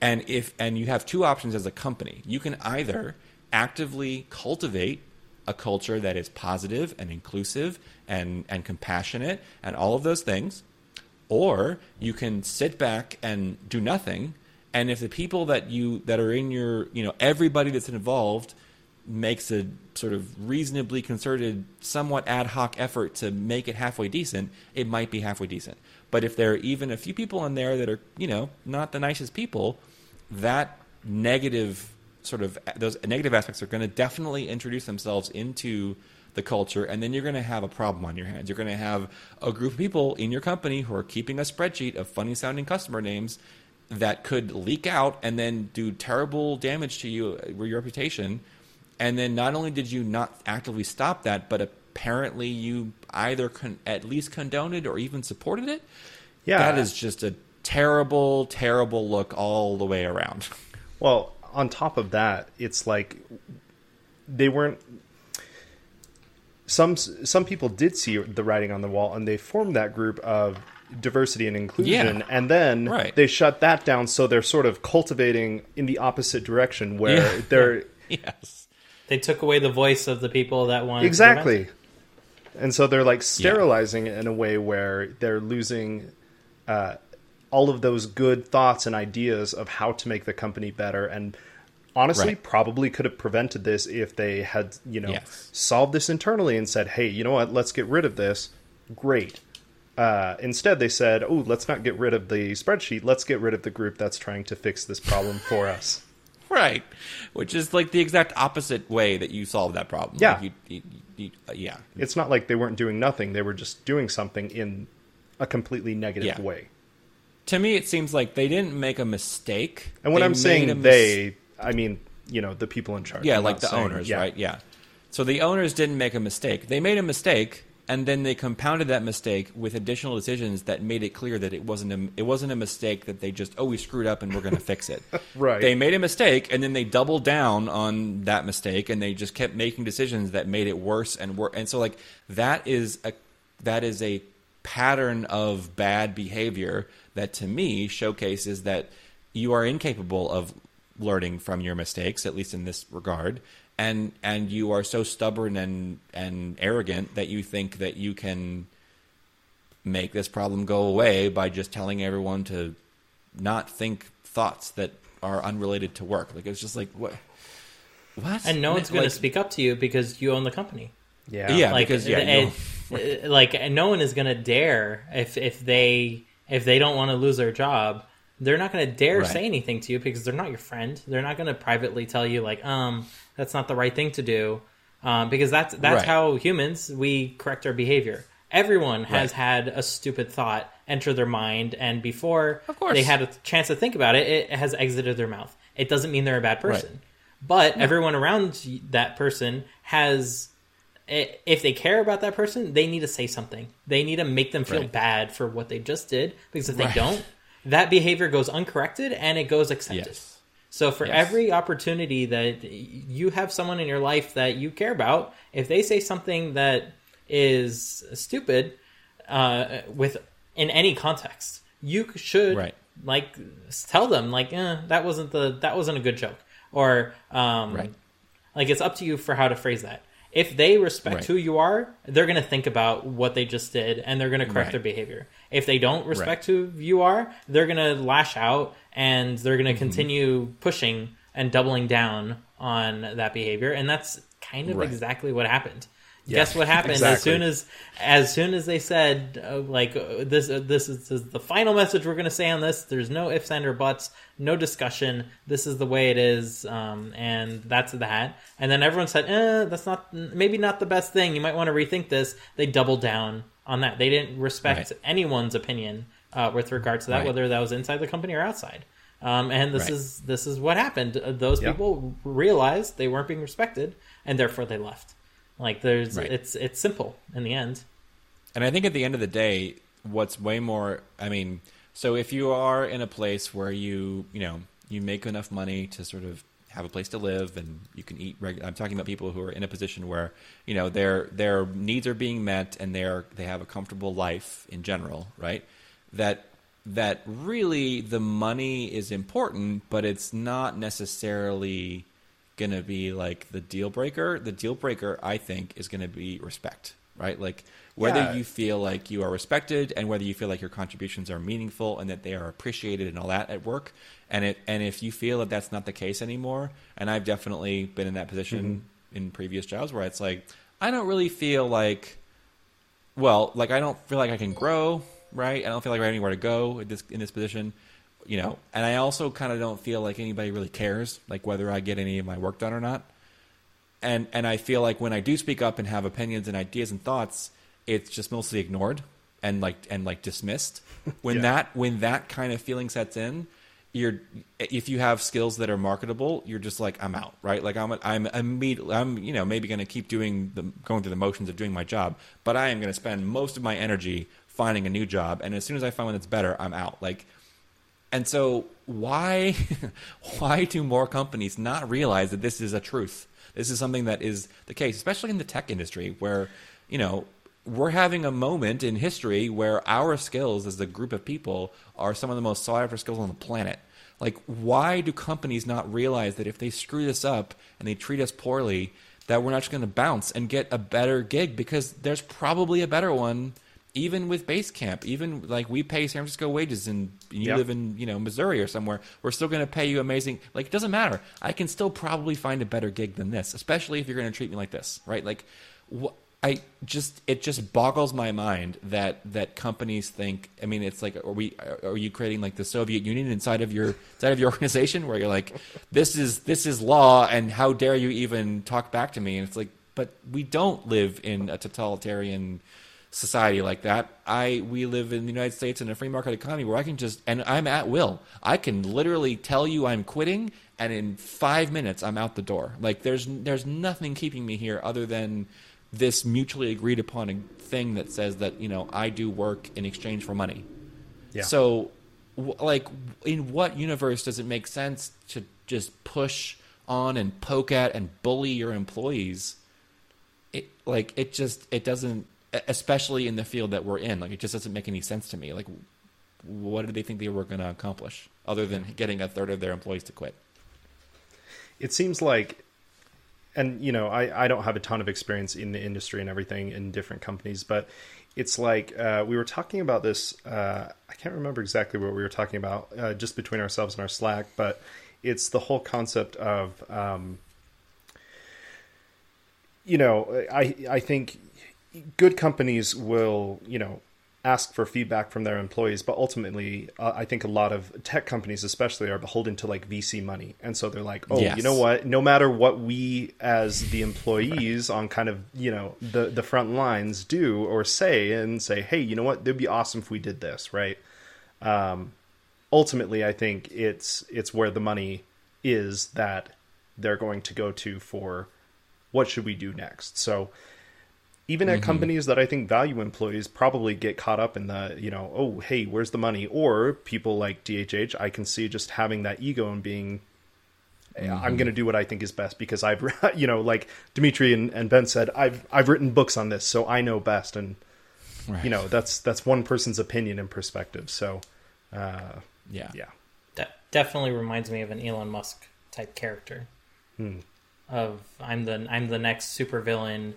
And if and you have two options as a company. You can either actively cultivate a culture that is positive and inclusive and, and compassionate and all of those things, or you can sit back and do nothing. And if the people that you that are in your you know everybody that's involved makes a sort of reasonably concerted, somewhat ad hoc effort to make it halfway decent, it might be halfway decent. But if there are even a few people in there that are, you know, not the nicest people, that negative sort of those negative aspects are going to definitely introduce themselves into the culture, and then you're going to have a problem on your hands. You're going to have a group of people in your company who are keeping a spreadsheet of funny sounding customer names that could leak out and then do terrible damage to you, uh, your reputation. And then not only did you not actively stop that, but apparently you either con- at least condoned it or even supported it. Yeah, that is just a terrible, terrible look all the way around. Well, on top of that, it's like they weren't. Some some people did see the writing on the wall, and they formed that group of diversity and inclusion, Yeah. and then Right. they shut that down. So they're sort of cultivating in the opposite direction, where Yeah. they're yes. They took away the voice of the people that wanted to exactly, and so they're like sterilizing it in a way where they're losing uh, all of those good thoughts and ideas of how to make the company better and honestly Right. probably could have prevented this if they had you know Yes. solved this internally and said hey you know what let's get rid of this great uh, instead they said oh let's not get rid of the spreadsheet let's get rid of the group that's trying to fix this problem for us Right. Which is like the exact opposite way that you solve that problem. Yeah. Like you, you, you, uh, yeah. it's not like they weren't doing nothing they were just doing something in a completely negative Yeah. way To me, it seems like they didn't make a mistake. and when They i'm saying mis- they i mean you know the people in charge Yeah, I'm like the saying- owners, yeah. right? Yeah. So the owners didn't make a mistake. They made a mistake, and then they compounded that mistake with additional decisions that made it clear that it wasn't a, it wasn't a mistake that they just oh we screwed up and we're going to fix it. Right. They made a mistake, and then they doubled down on that mistake, and they just kept making decisions that made it worse and worse. And so like that is a that is a pattern of bad behavior that to me showcases that you are incapable of learning from your mistakes at least in this regard and and you are so stubborn and and arrogant that you think that you can make this problem go away by just telling everyone to not think thoughts that are unrelated to work. Like it's just like what? What? And no one's going to speak up to you because you own the company. Yeah Yeah. like because, yeah, and- uh, like no one is going to dare if if they if they don't want to lose their job they're not going to dare Right. say anything to you because they're not your friend they're not going to privately tell you like um that's not the right thing to do um, because that's that's Right. how humans we correct our behavior everyone has Right. had a stupid thought enter their mind and before Of course. they had a chance to think about it it has exited their mouth it doesn't mean they're a bad person but everyone around that person has i- if they care about that person, they need to say something. They need to make them feel Right. bad for what they just did because if they Right. don't, that behavior goes uncorrected and it goes accepted. yes So for Yes. every opportunity that you have someone in your life that you care about, if they say something that is stupid uh, with in any context, you should Right. like tell them like eh, that wasn't the that wasn't a good joke or um, Right. like it's up to you for how to phrase that. If they respect Right. who you are, they're going to think about what they just did and they're going to correct Right. their behavior. If they don't respect who you are, they're going to lash out and they're Mm-hmm. going to continue pushing and doubling down on that behavior. And that's kind of Right. exactly what happened. Guess what happened as soon as as soon as they said uh, like uh, this uh, this is, this is the final message we're going to say on this. There's no ifs and or buts, no discussion. This is the way it is, um, and that's that. And then everyone said, eh, "That's not maybe not the best thing. You might want to rethink this." They doubled down on that. They didn't respect Right. anyone's opinion uh, with regard to that, Right. whether that was inside the company or outside. Um, and this Right. is this is what happened. Uh, Those Yeah. people realized they weren't being respected, and therefore they left. Like there's, it's it's simple in the end. And I think at the end of the day, what's way more, I mean, so if you are in a place where you, you know, you make enough money to sort of have a place to live and you can eat reg- I'm talking about people who are in a position where, you know, their their needs are being met and they're they have a comfortable life in general, right? That that really the money is important, but it's not necessarily going to be like the deal breaker. The deal breaker, I think, is going to be respect, right? Like whether Yeah. you feel like you are respected and whether you feel like your contributions are meaningful and that they are appreciated and all that at work. And it and if you feel that that's not the case anymore, and I've definitely been in that position mm-hmm. in previous jobs where it's like I don't really feel like well, like I don't feel like I can grow, right? I don't feel like I have anywhere to go in this in this position, you know. And I also kind of don't feel like anybody really cares, like whether I get any of my work done or not. And and I feel like when I do speak up and have opinions and ideas and thoughts, it's just mostly ignored and like and like dismissed. When Yeah. that when that kind of feeling sets in, you're if you have skills that are marketable, you're just like I'm out, right? Like I'm I'm immediately I'm you know maybe going to keep doing the going through the motions of doing my job, but I am going to spend most of my energy finding a new job, and as soon as I find one that's better, I'm out. Like And so why why do more companies not realize that this is a truth? This is something that is the case, especially in the tech industry where, you know, we're having a moment in history where our skills as a group of people are some of the most sought after skills on the planet. Like, why do companies not realize that if they screw this up and they treat us poorly, that we're not just going to bounce and get a better gig because there's probably a better one, even with Basecamp. Even like we pay San Francisco wages and you Yeah. live in you know Missouri or somewhere, we're still going to pay you amazing. Like, it doesn't matter. I can still probably find a better gig than this, especially if you're going to treat me like this, right? Like, wh- I just it just boggles my mind that that companies think. I mean, it's like, are we are you creating like the Soviet Union inside of your inside of your organization where you're like, this is this is law, and how dare you even talk back to me? And it's like, but we don't live in a totalitarian society like that. I we live in the United States in a free market economy where I can just and I'm at will. I can literally tell you I'm quitting and in 5 minutes I'm out the door. Like there's there's nothing keeping me here other than this mutually agreed upon thing that says that, you know, I do work in exchange for money. Yeah. So, like, in what universe does it make sense to just push on and poke at and bully your employees? It like it just it doesn't, especially in the field that we're in. Like, it just doesn't make any sense to me. Like, what did they think they were going to accomplish other than getting a third of their employees to quit? it seems like and you know I, I don't have a ton of experience in the industry and everything in different companies but it's like uh, we were talking about this uh, i can't remember exactly what we were talking about uh, just between ourselves and our slack but it's the whole concept of um, you know i i think good companies will you know ask for feedback from their employees but ultimately uh, i think a lot of tech companies especially are beholden to like vc money. And so they're like oh Yes. you know what? No matter what we as the employees on kind of you know the the front lines do or say and say hey you know what? It'd be awesome if we did this right? Um ultimately i think it's it's where the money is that they're going to go to for what should we do next. So even at mm-hmm. companies that I think value employees probably get caught up in the, you know, oh, hey, where's the money? Or people like DHH, I can see just having that ego and being, "Yeah, I'm mm-hmm. going to do what I think is best because I've, you know, like Dimitri and, and Ben said, I've I've written books on this, so I know best, and Right. you know that's that's one person's opinion and perspective. So, uh, yeah, yeah, That definitely reminds me of an Elon Musk type character. Hmm. Of I'm the I'm the next supervillain, sl-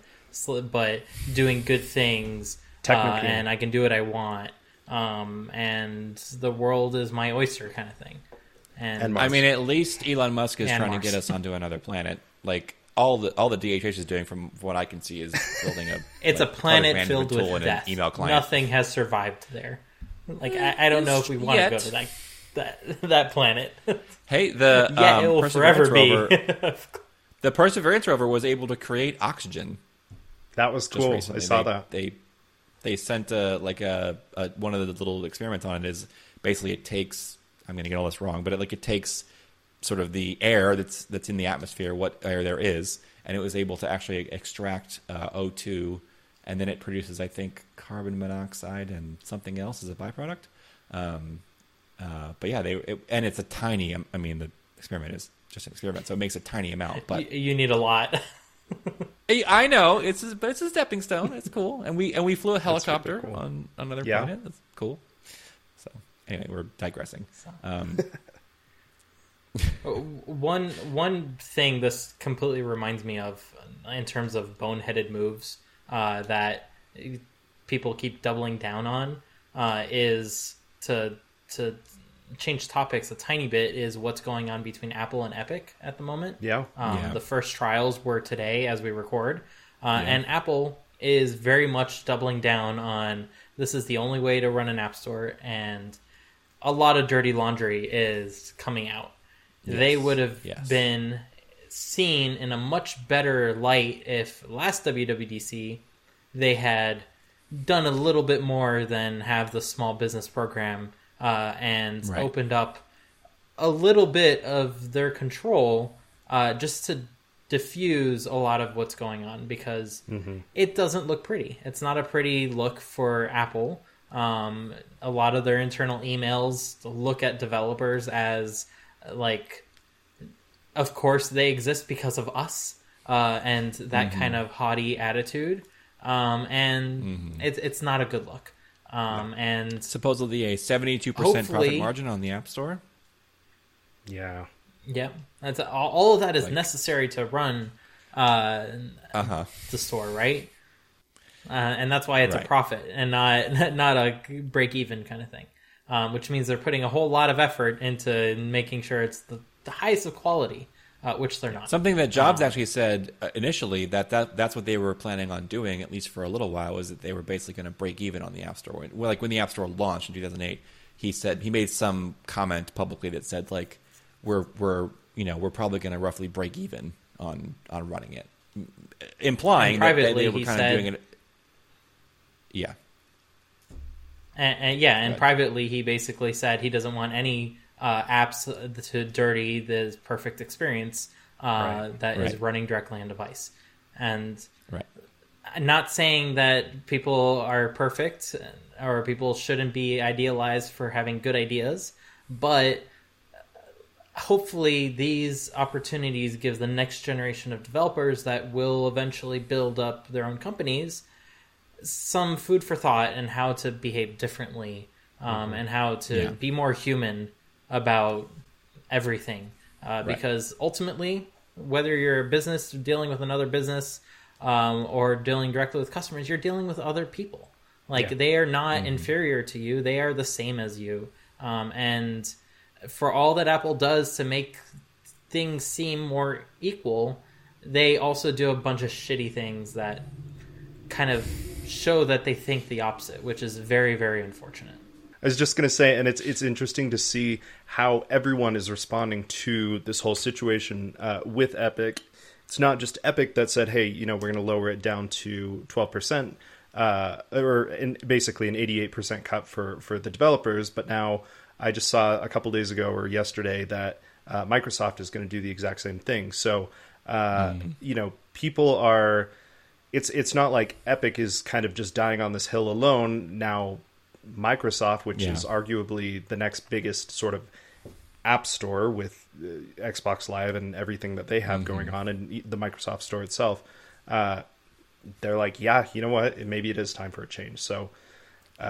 but doing good things, uh, and I can do what I want. Um, and the world is my oyster, kind of thing. And, And I mean, at least Elon Musk is trying Mars. to get us onto another planet. Like all the all the DHH is doing, from what I can see, is building a. it's like, a planet filled with and an death. email client. Nothing has survived there. Like I, I don't know if we want to go to that that that planet. Hey, the yeah, um, it will Perseverance forever be. rover, the Perseverance rover was able to create oxygen. That was Just cool. I saw they, that. They they sent a like a, a one of the little experiments on it is basically it takes I'm going to get all this wrong, but it, like it takes sort of the air that's that's in the atmosphere, what air there is, and it was able to actually extract uh, O2, and then it produces I think carbon monoxide and something else as a byproduct. Um, uh, but yeah, they it, and it's a tiny. I mean, the experiment is just an experiment, so it makes a tiny amount. But you, you need a lot. Hey, I know it's a, but it's a stepping stone. It's cool, and we and we flew a helicopter cool. on on another Yeah. planet. That's cool. So anyway, we're digressing. Um, one one thing this completely reminds me of in terms of boneheaded moves uh, that people keep doubling down on uh, is to to change topics a tiny bit is what's going on between Apple and Epic at the moment. Yeah. Um, Yeah. The first trials were today as we record, uh, and Apple is very much doubling down on this is the only way to run an app store, and a lot of dirty laundry is coming out. They would have Yes. been seen in a much better light if last WWDC they had done a little bit more than have the small business program uh, and Right. opened up a little bit of their control uh, just to diffuse a lot of what's going on because it doesn't look pretty. It's not a pretty look for Apple. Um, a lot of their internal emails look at developers as like, of course they exist because of us, uh, and that kind of haughty attitude. Um, and it's it's not a good look. Um, and Supposedly a 72% profit margin on the App Store. Yeah. yeah, that's all, all of that is Like- necessary to run uh, Uh huh. the store, right? Uh, and that's why it's a profit and not not a break even kind of thing. Um, which means they're putting a whole lot of effort into making sure it's the, the highest of quality, uh, which they're not. Something that Jobs actually said uh, initially that, that that's what they were planning on doing, at least for a little while, was that they were basically going to break even on the App Store. When, like when the App Store launched in 2008, he said he made some comment publicly that said like we're we're you know we're probably going to roughly break even on on running it, implying And that they, privately, were kind said- of doing it. Yeah, And, and yeah, and Right. privately, he basically said he doesn't want any uh, apps to dirty the perfect experience uh, Right. that is Right. running directly on device. And right. I'm not saying that people are perfect or people shouldn't be idealized for having good ideas, but hopefully these opportunities give the next generation of developers that will eventually build up their own companies some food for thought and how to behave differently um, and how to Yeah. be more human about everything uh, because ultimately whether you're a business dealing with another business um, or dealing directly with customers you're dealing with other people. Like Yeah. they are not inferior to you. They are the same as you. Um, and for all that apple does to make things seem more equal they also do a bunch of shitty things that kind of show that they think the opposite which is very very unfortunate I was just going to say, and it's it's interesting to see how everyone is responding to this whole situation uh, with Epic. It's not just Epic that said, "Hey, you know, we're going to lower it down to twelve percent," uh, or in, basically an eighty-eight percent cut for for the developers. But now, I just saw a couple days ago or yesterday that uh, Microsoft is going to do the exact same thing. So, uh, you know, people are it's it's not like Epic is kind of just dying on this hill alone. Now Microsoft, which Yeah. is arguably the next biggest sort of app store with uh, Xbox Live and everything that they have going on, and the Microsoft Store itself, uh, they're like, yeah, you know what? Maybe it is time for a change. So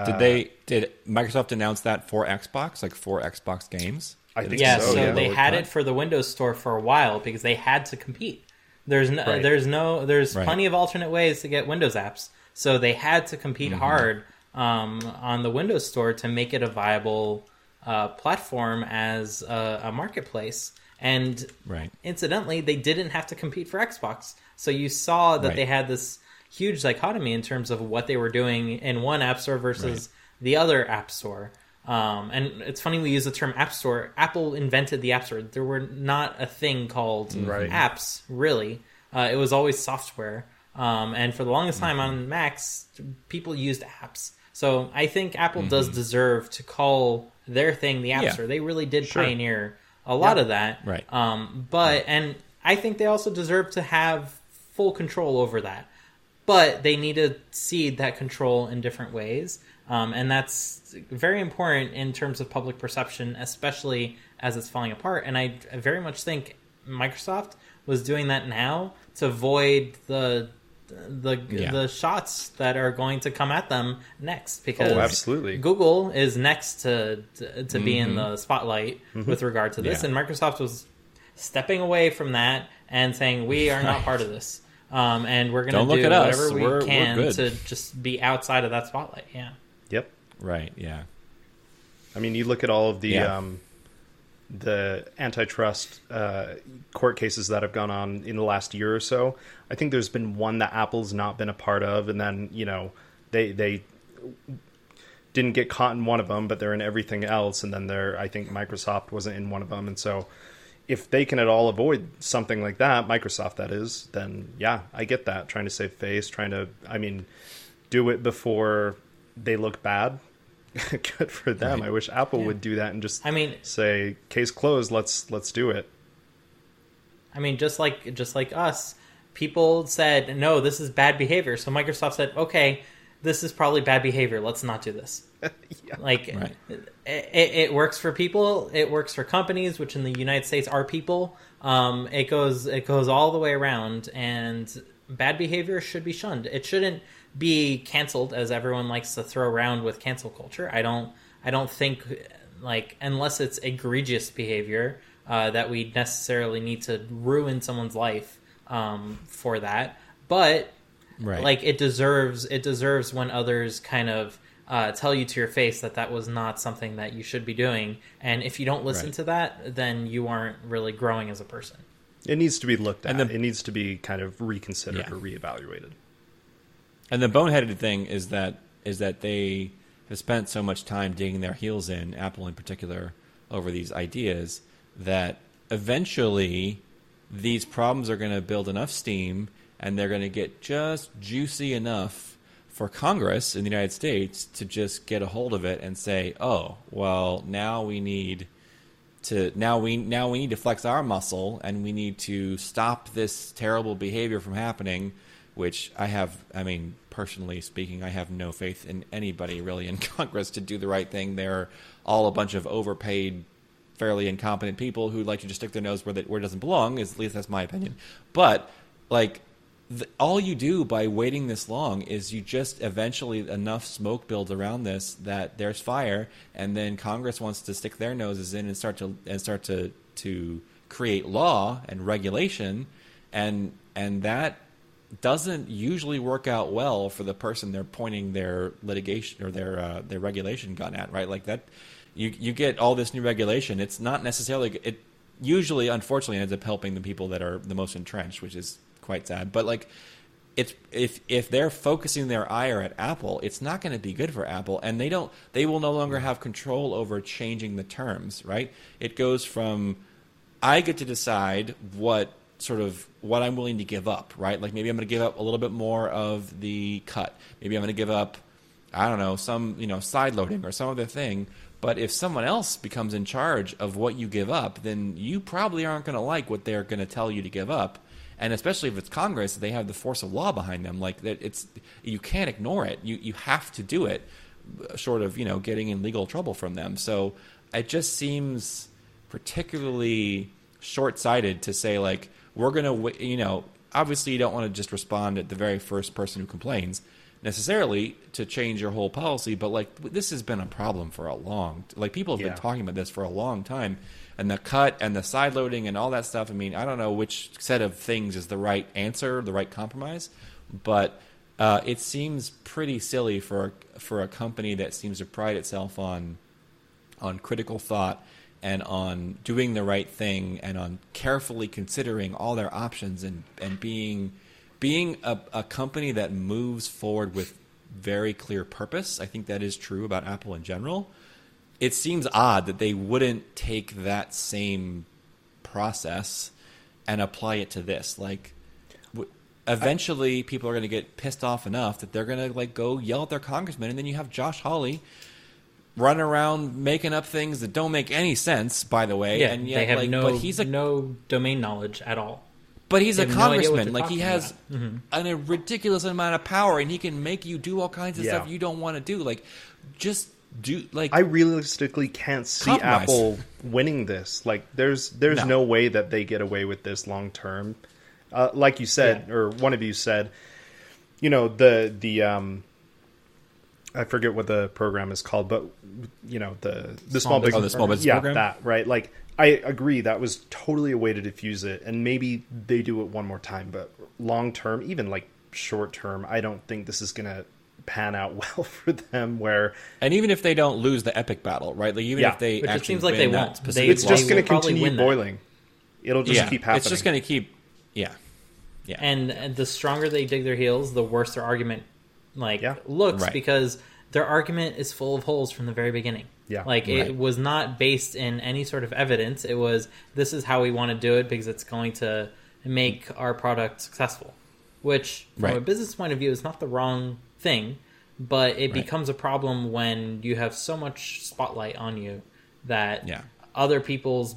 Did they did Microsoft announce that for Xbox, like for Xbox games? I think yeah, so. so yeah. they had it for the Windows Store for a while because they had to compete. There's no, Right. there's no, there's Right. plenty of alternate ways to get Windows apps. So they had to compete Mm-hmm. hard um, on the Windows Store to make it a viable uh, platform as a, a marketplace. And Right. incidentally, they didn't have to compete for Xbox. So you saw that Right. they had this huge dichotomy in terms of what they were doing in one app store versus the other app store. Um, and it's funny we use the term app store. Apple invented the app store. There were not a thing called Right. apps, really. Uh, it was always software. Um, and for the longest time Mm-hmm. on Macs, people used apps. So I think Apple does Mm-hmm. deserve to call their thing the App Yeah. Store. They really did Sure. pioneer a lot of that. Right. Um, but and I think they also deserve to have full control over that. But they need to cede that control in different ways, um, and that's very important in terms of public perception, especially as it's falling apart. And I very much think Microsoft was doing that now to avoid the the Yeah. the shots that are going to come at them next because Oh, absolutely. Google is next to to, to be in the spotlight Mm-hmm. with regard to this, Yeah. and Microsoft was stepping away from that and saying we are not part of this, um, and we're going to look do at us. we We're- we're good. to just be outside of that spotlight. Yeah, Yep. Right. Yeah. I mean, you look at all of the Yeah. um, the antitrust uh, court cases that have gone on in the last year or so. I think there's been one that Apple's not been a part of, and then you know they they didn't get caught in one of them, but they're in everything else. And then they're I think Microsoft wasn't in one of them, and so if they can at all avoid something like that, Microsoft that is, then yeah, I get that. Trying to save face, trying to, I mean, do it before they look bad. Good for them. Right. I wish Apple would do that and just I mean, say case closed. Let's let's do it. I mean, just like just like us, people said no, this is bad behavior. So Microsoft said, okay, this is probably bad behavior. Let's not do this. Like Right. it, it, it works for people. It works for companies, which in the United States are people. Um, it goes it goes all the way around, and bad behavior should be shunned. It shouldn't be canceled, as everyone likes to throw around with cancel culture. I don't I don't think like unless it's egregious behavior uh, that we necessarily need to ruin someone's life um, for that. But Right. like it deserves it deserves when others kind of uh, tell you to your face that that was not something that you should be doing and if you don't listen Right. to that then you aren't really growing as a person It needs to be looked at. And the- it needs to be kind of reconsidered Yeah. or reevaluated. And the boneheaded thing is that is that they have spent so much time digging their heels in, Apple in particular, over these ideas that eventually these problems are going to build enough steam and they're going to get just juicy enough for Congress in the United States to just get a hold of it and say, "Oh, well, now we need to now we now we need to flex our muscle and we need to stop this terrible behavior from happening which i have i mean personally speaking i have no faith in anybody really in congress to do the right thing. They're all a bunch of overpaid fairly incompetent people who like to just stick their nose where, they, where it doesn't belong at least that's my opinion. But like the, all you do by waiting this long is you just eventually enough smoke builds around this that there's fire, and then Congress wants to stick their noses in and start to and start to to create law and regulation, and and that doesn't usually work out well for the person they're pointing their litigation or their uh, their regulation gun at, right? Like that, you you get all this new regulation. It's not necessarily it. Usually, unfortunately, ends up helping the people that are the most entrenched, which is quite sad. But like, it's if if they're focusing their ire at Apple, it's not going to be good for Apple, and they don't. They will no longer have control over changing the terms, right? It goes from I get to decide what sort of what I'm willing to give up, right? Like maybe I'm going to give up a little bit more of the cut. Maybe I'm going to give up, I don't know, some you know side loading or some other thing. But if someone else becomes in charge of what you give up, then you probably aren't going to like what they're going to tell you to give up. And especially if it's Congress, they have the force of law behind them. Like that, it's you can't ignore it. You you have to do it, short of you know getting in legal trouble from them. So it just seems particularly short-sighted to say like we're going to you know obviously you don't want to just respond at the very first person who complains necessarily to change your whole policy but like this has been a problem for a long like people have Yeah. been talking about this for a long time and the cut and the side loading and all that stuff i mean i don't know which set of things is the right answer the right compromise but uh, it seems pretty silly for for a company that seems to pride itself on on critical thought and on doing the right thing and on carefully considering all their options and, and being being a, a company that moves forward with very clear purpose. I think that is true about Apple in general. It seems odd that they wouldn't take that same process and apply it to this. Like, w- eventually, people are going to get pissed off enough that they're going to like go yell at their congressman, and then you have Josh Hawley running around making up things that don't make any sense. By the way, yeah and yet, they have like, no but he's a no domain knowledge at all but he's They a have no congressman. like he talking has an, a ridiculous amount of power, and he can make you do all kinds of Yeah. stuff you don't want to do. Like, just do like I realistically can't see Compromise. Apple winning this. Like, there's there's No. no. way that they get away with this long term. Uh, like you said, Yeah. or one of you said, you know the the um, I forget what the program is called, but you know the the small, Small business, Oh, the small business yeah, program? that right. Like, I agree that was totally a way to diffuse it, and maybe they do it one more time. But long term, even like short term, I don't think this is gonna pan out well for them. Where And even if they don't lose the epic battle, right? Like even Yeah. if they Which it actually seems like they that won't. They- it's just going to continue win that. boiling. It'll just yeah, keep happening. it's just going to keep. Yeah, yeah. and, and the stronger they dig their heels, the worse their argument like Yeah. looks Right. because their argument is full of holes from the very beginning. Yeah. like Right. it was not based in any sort of evidence. It was this is how we want to do it because it's going to make our product successful. Which, from a business point of view, is not the wrong thing, but it becomes a problem when you have so much spotlight on you that Yeah. other people's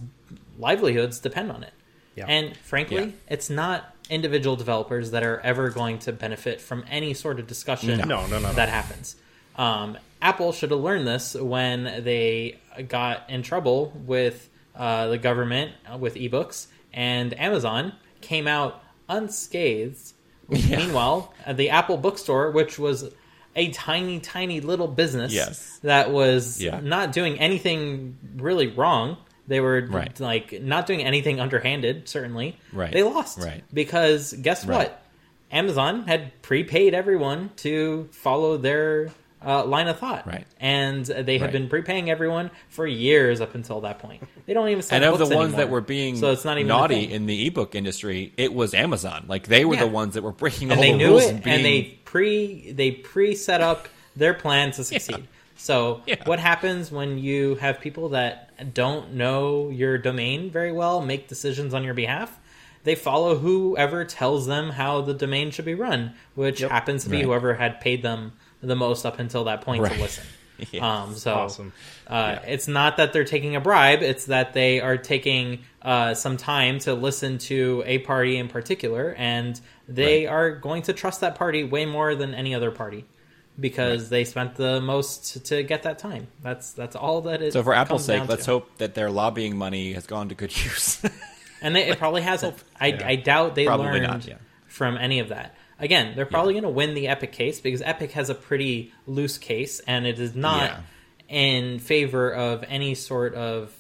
livelihoods depend on it. Yeah. And frankly, Yeah. it's not individual developers that are ever going to benefit from any sort of discussion No, no, no, that happens. Um, Apple should have learned this when they got in trouble with uh, the government uh, with ebooks, and Amazon came out unscathed. Yeah. Meanwhile, the Apple bookstore, which was a tiny, tiny little business Yes. that was Yeah. not doing anything really wrong. They were Right. like not doing anything underhanded, certainly. Right. They lost. Right. Because guess Right. what? Amazon had prepaid everyone to follow their uh, line of thought. Right. And they had Right. been prepaying everyone for years up until that point. They don't even sell and of the ones that were being so it's not even naughty in the ebook industry, it was Amazon. Like they were Yeah. the ones that were breaking and all they the knew rules it, and being and they pre they pre set up their plan to succeed. So Yeah. what happens when you have people that don't know your domain very well make decisions on your behalf? They follow whoever tells them how the domain should be run, which Yep. happens to be Right. whoever had paid them the most up until that point Right. to listen. Yes. Um, so Awesome. uh, it's not that they're taking a bribe; it's that they are taking uh, some time to listen to a party in particular, and they Right. are going to trust that party way more than any other party because they spent the most to get that time. That's that's all that it. so for Apple's sake, let's to. hope that their lobbying money has gone to good use. And they, it probably hasn't. I, Yeah. I doubt they Probably learned not, yeah. from any of that. Again, they're probably going to win the Epic case because Epic has a pretty loose case, and it is not Yeah. in favor of any sort of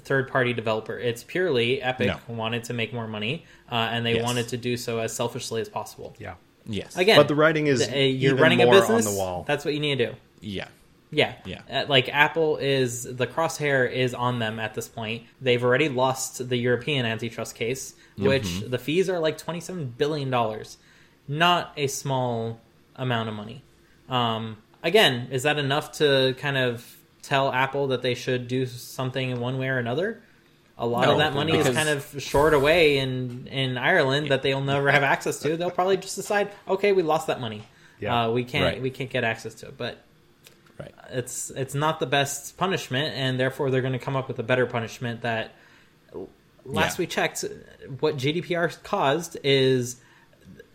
third-party developer. It's purely Epic No. wanted to make more money, uh, and they Yes. wanted to do so as selfishly as possible. Yeah. Yes. Again, But the writing is the- uh, you're even running a business. on the wall. That's what you need to do. Yeah. Yeah. Yeah. Uh, like Apple is the crosshair is on them at this point. They've already lost the European antitrust case, which Mm-hmm. the fees are like 27 billion dollars. Not a small amount of money. Um, again, is that enough to kind of tell Apple that they should do something in one way or another? A lot No, of that money is kind of stored away in in Ireland that they'll never have access to. They'll probably just decide, okay, we lost that money. Yeah. Uh, we can't Right. we can't get access to it. But Right. it's it's not the best punishment, and therefore they're going to come up with a better punishment. That last Yeah. we checked, what GDPR caused is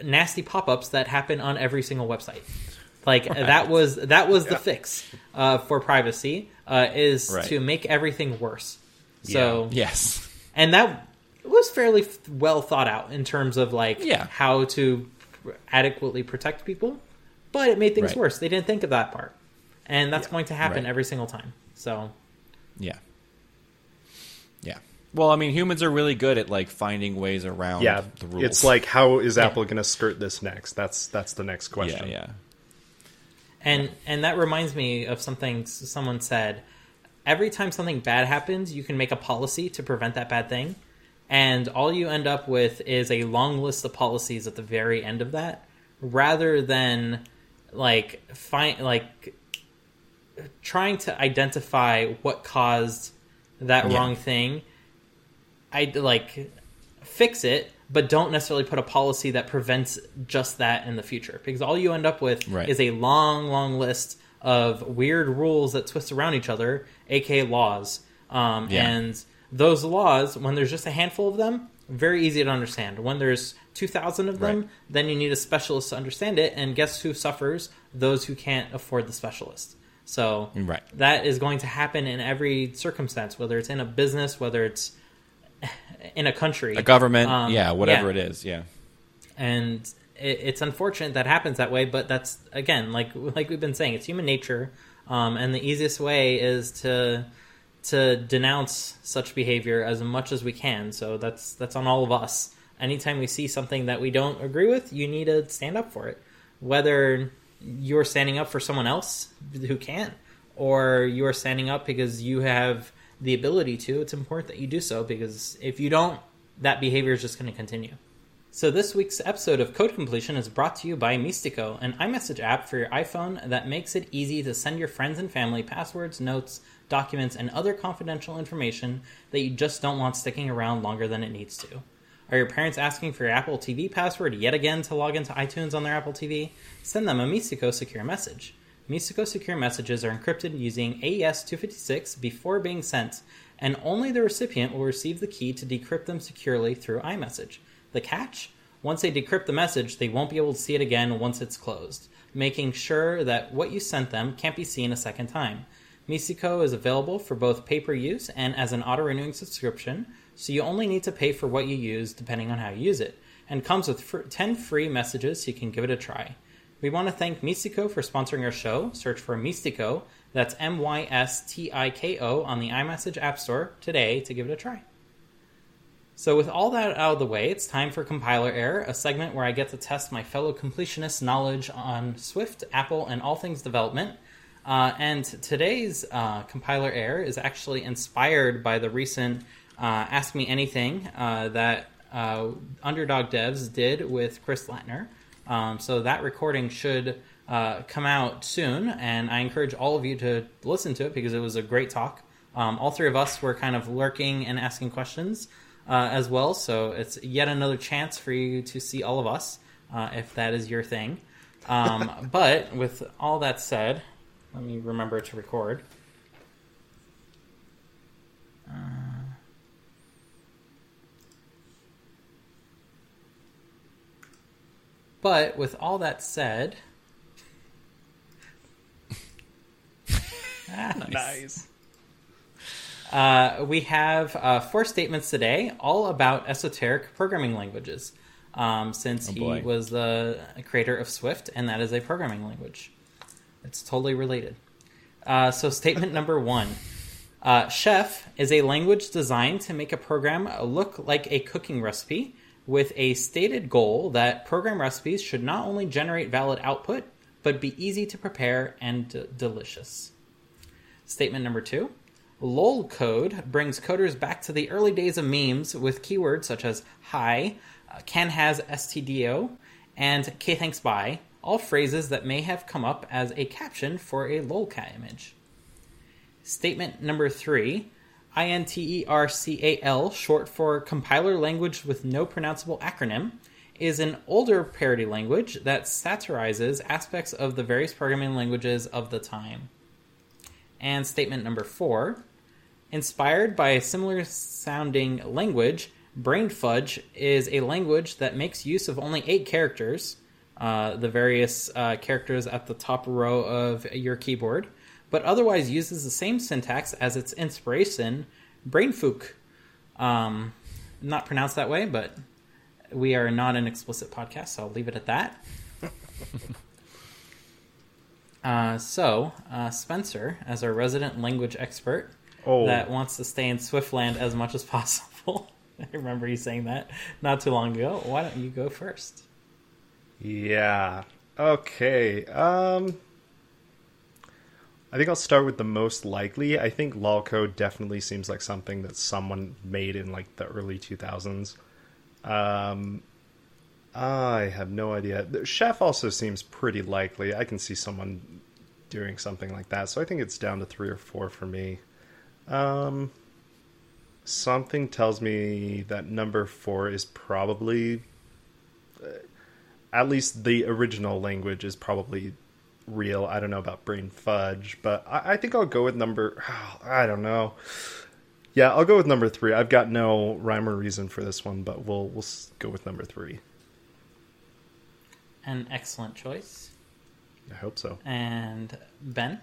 nasty pop-ups that happen on every single website. Like that was that was the fix uh, for privacy uh, is Right. to make everything worse. So Yes. and that was fairly f- well thought out in terms of like Yeah. how to adequately protect people but it made things Right. worse they didn't think of that part and that's going to happen Right. every single time so Yeah. Yeah. Well, I mean, humans are really good at like finding ways around Yeah, the rules. it's like how is Apple going to skirt this next? That's that's the next question. yeah, yeah. and and that reminds me of something someone said every time something bad happens you can make a policy to prevent that bad thing and all you end up with is a long list of policies at the very end of that rather than like find like trying to identify what caused that Yeah. wrong thing i like fix it but don't necessarily put a policy that prevents just that in the future because all you end up with Right. is a long long list of weird rules that twist around each other aka laws um, Yeah. and those laws when there's just a handful of them very easy to understand when there's 2000 of them Right. then you need a specialist to understand it and guess who suffers those who can't afford the specialist so Right. that is going to happen in every circumstance whether it's in a business whether it's in a country A government, Um, yeah, whatever yeah. it is, yeah. and it, it's unfortunate that happens that way but that's again like like we've been saying it's human nature um, and the easiest way is to to denounce such behavior as much as we can. So that's that's on all of us. Anytime we see something that we don't agree with you need to stand up for it. Whether you're standing up for someone else who can't or you're standing up because you have the ability to it's important that you do so because if you don't that behavior is just going to continue so this week's episode of Code Completion is brought to you by Mystiko, an iMessage app for your iPhone that makes it easy to send your friends and family passwords, notes, documents, and other confidential information that you just don't want sticking around longer than it needs to. Are your parents asking for your Apple TV password yet again to log into iTunes on their Apple TV? Send them a Mystiko secure message. Mystiko secure messages are encrypted using AES-256 before being sent, and only the recipient will receive the key to decrypt them securely through iMessage. The catch? Once they decrypt the message, they won't be able to see it again once it's closed, making sure that what you sent them can't be seen a second time. Mystiko is available for both paper use and as an auto renewing subscription, so you only need to pay for what you use depending on how you use it, and comes with fr- 10 free messages so you can give it a try. We want to thank Mystiko for sponsoring our show. Search for Mystiko, that's M Y S T I K O, on the iMessage App Store today to give it a try. So, with all that out of the way, it's time for Compiler Error, a segment where I get to test my fellow completionist knowledge on Swift, Apple, and all things development. Uh, and today's uh, Compiler Error is actually inspired by the recent uh, Ask Me Anything uh, that uh, Underdog Devs did with Chris Lattner. Um, so, that recording should uh, come out soon, and I encourage all of you to listen to it because it was a great talk. Um, all three of us were kind of lurking and asking questions uh, as well. So it's yet another chance for you to see all of us uh, if that is your thing. Um, but with all that said, let me remember to record. Uh, but with all that said, ah, Nice. Uh, we have uh, four statements today, all about esoteric programming languages. Um, since Oh, he was the creator of Swift, and that is a programming language. It's totally related. Uh, so, statement number one uh, Chef is a language designed to make a program look like a cooking recipe with a stated goal that program recipes should not only generate valid output, but be easy to prepare and d- delicious. Statement number two LOL code brings coders back to the early days of memes with keywords such as hi, uh, can has STDIO, and k thanks bye, all phrases that may have come up as a caption for a lolcat image. Statement number three INTERCAL, short for Compiler Language with No Pronounceable Acronym, is an older parody language that satirizes aspects of the various programming languages of the time. And statement number four inspired by a similar sounding language, Brain Fudge is a language that makes use of only eight characters, uh, the various uh, characters at the top row of your keyboard, but otherwise uses the same syntax as its inspiration, Brainfook. Um, not pronounced that way, but we are not an explicit podcast, so I'll leave it at that. Uh, so, uh, Spencer, as our resident language expert Oh. that wants to stay in Swiftland as much as possible, I remember you saying that not too long ago. Why don't you go first? Yeah. Okay. Um I think I'll start with the most likely. I think lolcode definitely seems like something that someone made in like the early 2000s. Um I have no idea. The Chef also seems pretty likely. I can see someone doing something like that. So I think it's down to 3 or 4 for me. Um something tells me that number 4 is probably at least the original language is probably real. I don't know about brain fudge, but I, I think I'll go with number. I don't know. Yeah, I'll go with number three. I've got no rhyme or reason for this one, but we'll we'll go with number three. An excellent choice. I hope so. And Ben?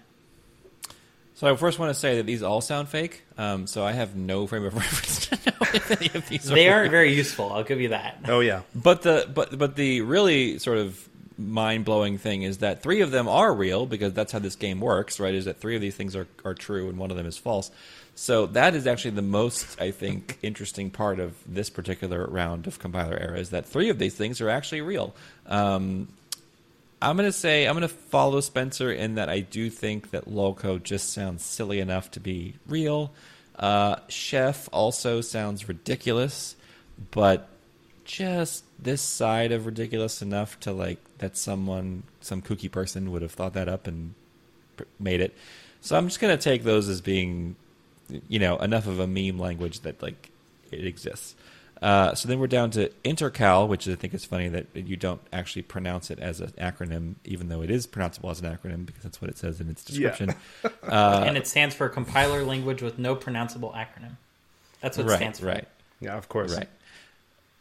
So I first want to say that these all sound fake. Um, so I have no frame of reference to know if any of these They are aren't very useful, I'll give you that. Oh yeah, But the but but the really sort of mind blowing thing is that three of them are real because that's how this game works, right? Is that three of these things are, are true and one of them is false. So that is actually the most I think interesting part of this particular round of compiler error is that three of these things are actually real. Um, I'm gonna say I'm gonna follow Spencer in that I do think that lolcode just sounds silly enough to be real. Uh, Chef also sounds ridiculous, but just this side of ridiculous enough to like that someone, some kooky person would have thought that up and made it. So I'm just gonna take those as being, you know, enough of a meme language that like it exists. Uh, so then we're down to intercal, which I think is funny that you don't actually pronounce it as an acronym, even though it is pronounceable as an acronym because that's what it says in its Yeah. description. and it stands for Compiler Language with No Pronounceable Acronym. That's what it right, stands for. right. yeah, of course. Right.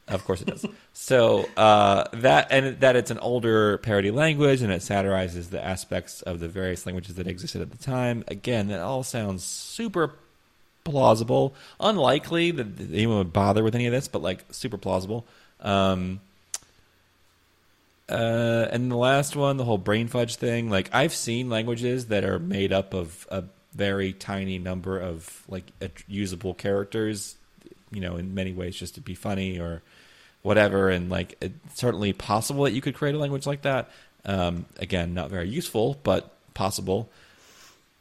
Of course it does. so uh, that and that it's an older parody language and it satirizes the aspects of the various languages that existed at the time. Again, that all sounds super plausible. Unlikely that anyone would bother with any of this, but like super plausible. Um, uh, and the last one, the whole brain fudge thing. Like I've seen languages that are made up of a very tiny number of like usable characters. You know, in many ways, just to be funny or whatever. And like, it's certainly possible that you could create a language like that. Um, again, not very useful, but possible.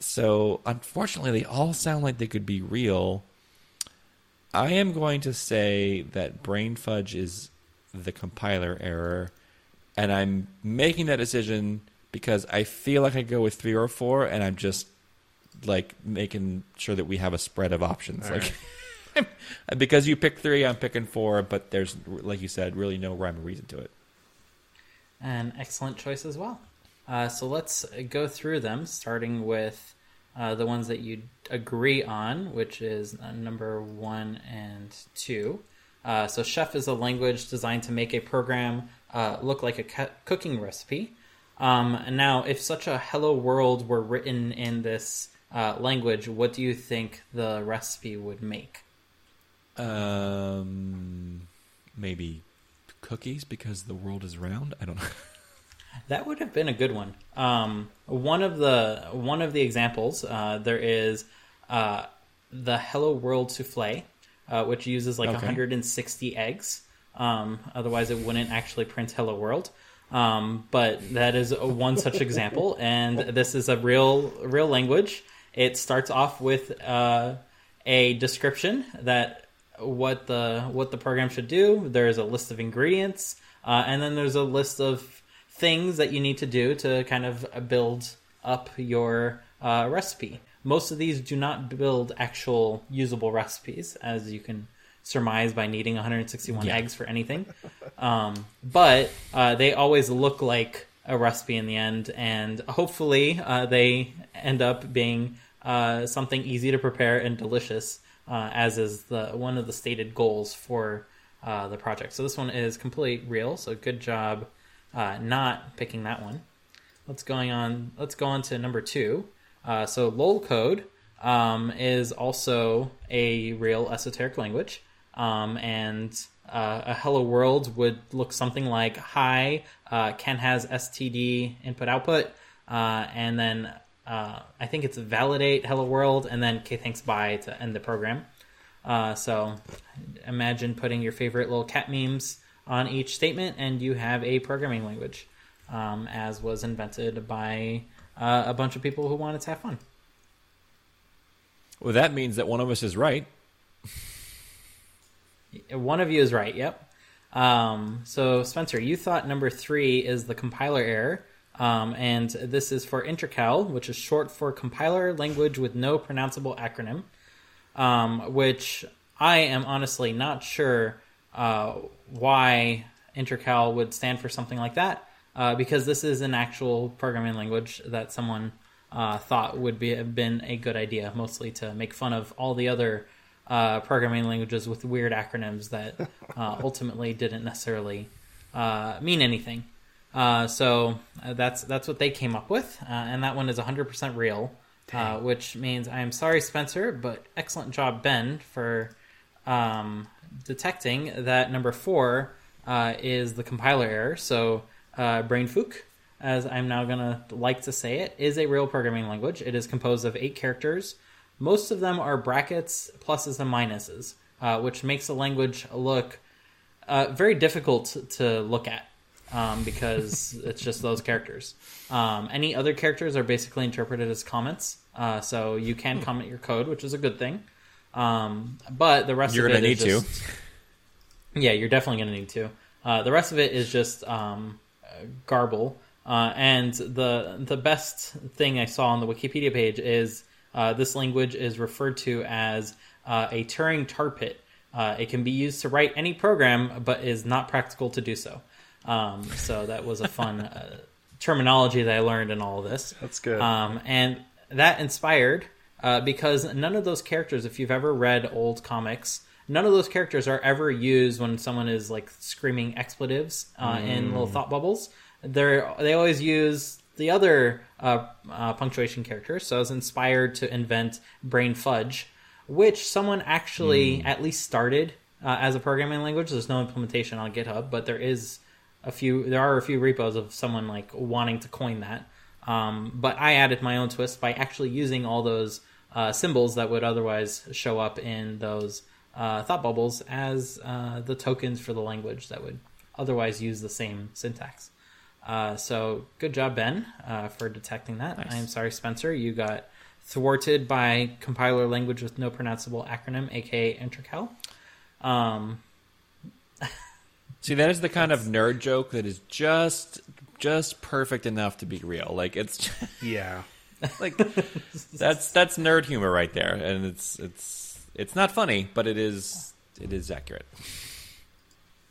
So unfortunately, they all sound like they could be real. I am going to say that brain fudge is the compiler error and I'm making that decision because I feel like I go with three or four, and I'm just like making sure that we have a spread of options. All like right. because you pick three, I'm picking four, but there's like you said, really no rhyme or reason to it. An excellent choice as well. Uh, so let's go through them, starting with uh, the ones that you agree on, which is uh, number one and two. Uh, so, Chef is a language designed to make a program uh, look like a cu- cooking recipe. Um, now, if such a hello world were written in this uh, language, what do you think the recipe would make? Um, maybe cookies because the world is round. I don't know. that would have been a good one. Um, one of the one of the examples uh, there is uh, the Hello World souffle, uh, which uses like okay. 160 eggs. Um, otherwise, it wouldn't actually print "Hello World." Um, but that is one such example, and this is a real real language. It starts off with uh, a description that what the what the program should do. There is a list of ingredients, uh, and then there's a list of things that you need to do to kind of build up your uh, recipe. Most of these do not build actual usable recipes, as you can surmise by needing 161 yeah. eggs for anything. Um, but uh, they always look like a recipe in the end, and hopefully uh, they end up being uh, something easy to prepare and delicious, uh, as is the one of the stated goals for uh, the project. So this one is completely real. So good job uh, not picking that one. Let's going on. Let's go on to number two. so LOL code um, is also a real esoteric language. Um, and uh, a hello world would look something like hi uh, ken has std input output uh, and then uh, i think it's validate hello world and then okay thanks bye to end the program uh, so imagine putting your favorite little cat memes on each statement and you have a programming language um, as was invented by uh, a bunch of people who wanted to have fun well that means that one of us is right one of you is right. Yep. Um, so Spencer, you thought number three is the compiler error, um, and this is for Intercal, which is short for compiler language with no pronounceable acronym. Um, which I am honestly not sure uh, why Intercal would stand for something like that, uh, because this is an actual programming language that someone uh, thought would be have been a good idea, mostly to make fun of all the other uh, programming languages with weird acronyms that uh, ultimately didn't necessarily uh, mean anything. Uh, so uh, that's that's what they came up with, uh, and that one is 100% real, which means I am sorry, Spencer, but excellent job, Ben, for um, detecting that number four is the compiler error. So Brainfuck, as I'm now gonna like to say it, is a real programming language. It is composed of eight characters most of them are brackets, pluses, and minuses, uh, which makes the language look uh, very difficult to look at um, because it's just those characters. Um, any other characters are basically interpreted as comments, uh, so you can hmm. comment your code, which is a good thing. Um, but the rest you're of it is need just, to. Yeah, you're definitely going to need to. Uh, the rest of it is just um, garble. Uh, and the the best thing I saw on the Wikipedia page is uh, this language is referred to as uh, a Turing tar pit. Uh, it can be used to write any program, but is not practical to do so. Um, so that was a fun uh, terminology that I learned in all of this. That's good. Um, and that inspired uh, because none of those characters, if you've ever read old comics, none of those characters are ever used when someone is like screaming expletives uh, in little thought bubbles. They're they always use the other uh, uh, punctuation characters. So I was inspired to invent brain fudge, which someone actually at least started uh, as a programming language. There's no implementation on GitHub, but there is a few. There are a few repos of someone like wanting to coin that. Um, but I added my own twist by actually using all those uh, symbols that would otherwise show up in those uh, thought bubbles as uh, the tokens for the language that would otherwise use the same syntax. Uh, so good job, Ben, uh, for detecting that. Nice. I am sorry, Spencer, you got thwarted by compiler language with no pronounceable acronym, aka Intercal. Um, See, that is the kind of nerd joke that is just just perfect enough to be real. Like it's Yeah. like that's that's nerd humor right there, and it's it's it's not funny, but it is it is accurate.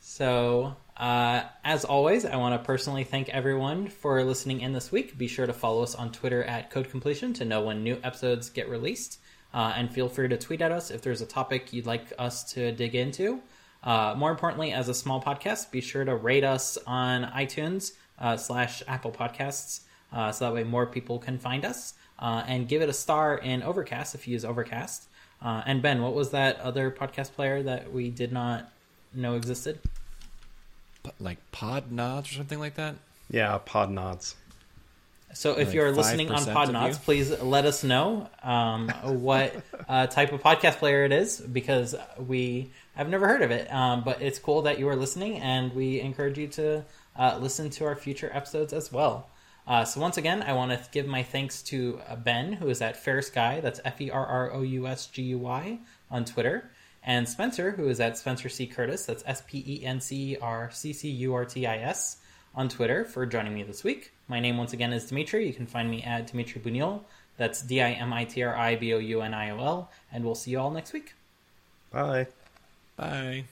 So, uh, as always, I want to personally thank everyone for listening in this week. Be sure to follow us on Twitter at Code Completion to know when new episodes get released. Uh, and feel free to tweet at us if there's a topic you'd like us to dig into. Uh, more importantly, as a small podcast, be sure to rate us on iTunes slash Apple Podcasts, uh, so that way more people can find us. Uh, and give it a star in Overcast if you use Overcast. Uh, and Ben, what was that other podcast player that we did not know existed? Like pod nods or something like that. Yeah, pod nods. So if Like you're listening on 5% of Podnots, you? please let us know um, what uh, type of podcast player it is because we have never heard of it. Um, but it's cool that you are listening, and we encourage you to uh, listen to our future episodes as well. Uh, so once again, I want to give my thanks to uh, Ben, who is at Ferrous Guy. That's F E R R O U S G U Y on Twitter, and Spencer, who is at Spencer C Curtis. That's S P E N C E R C C U R T I S on Twitter for joining me this week. My name once again is Dimitri. You can find me at Dimitri Bouniol. That's D I M I T R I B O U N I O L, and we'll see you all next week. Bye. Bye.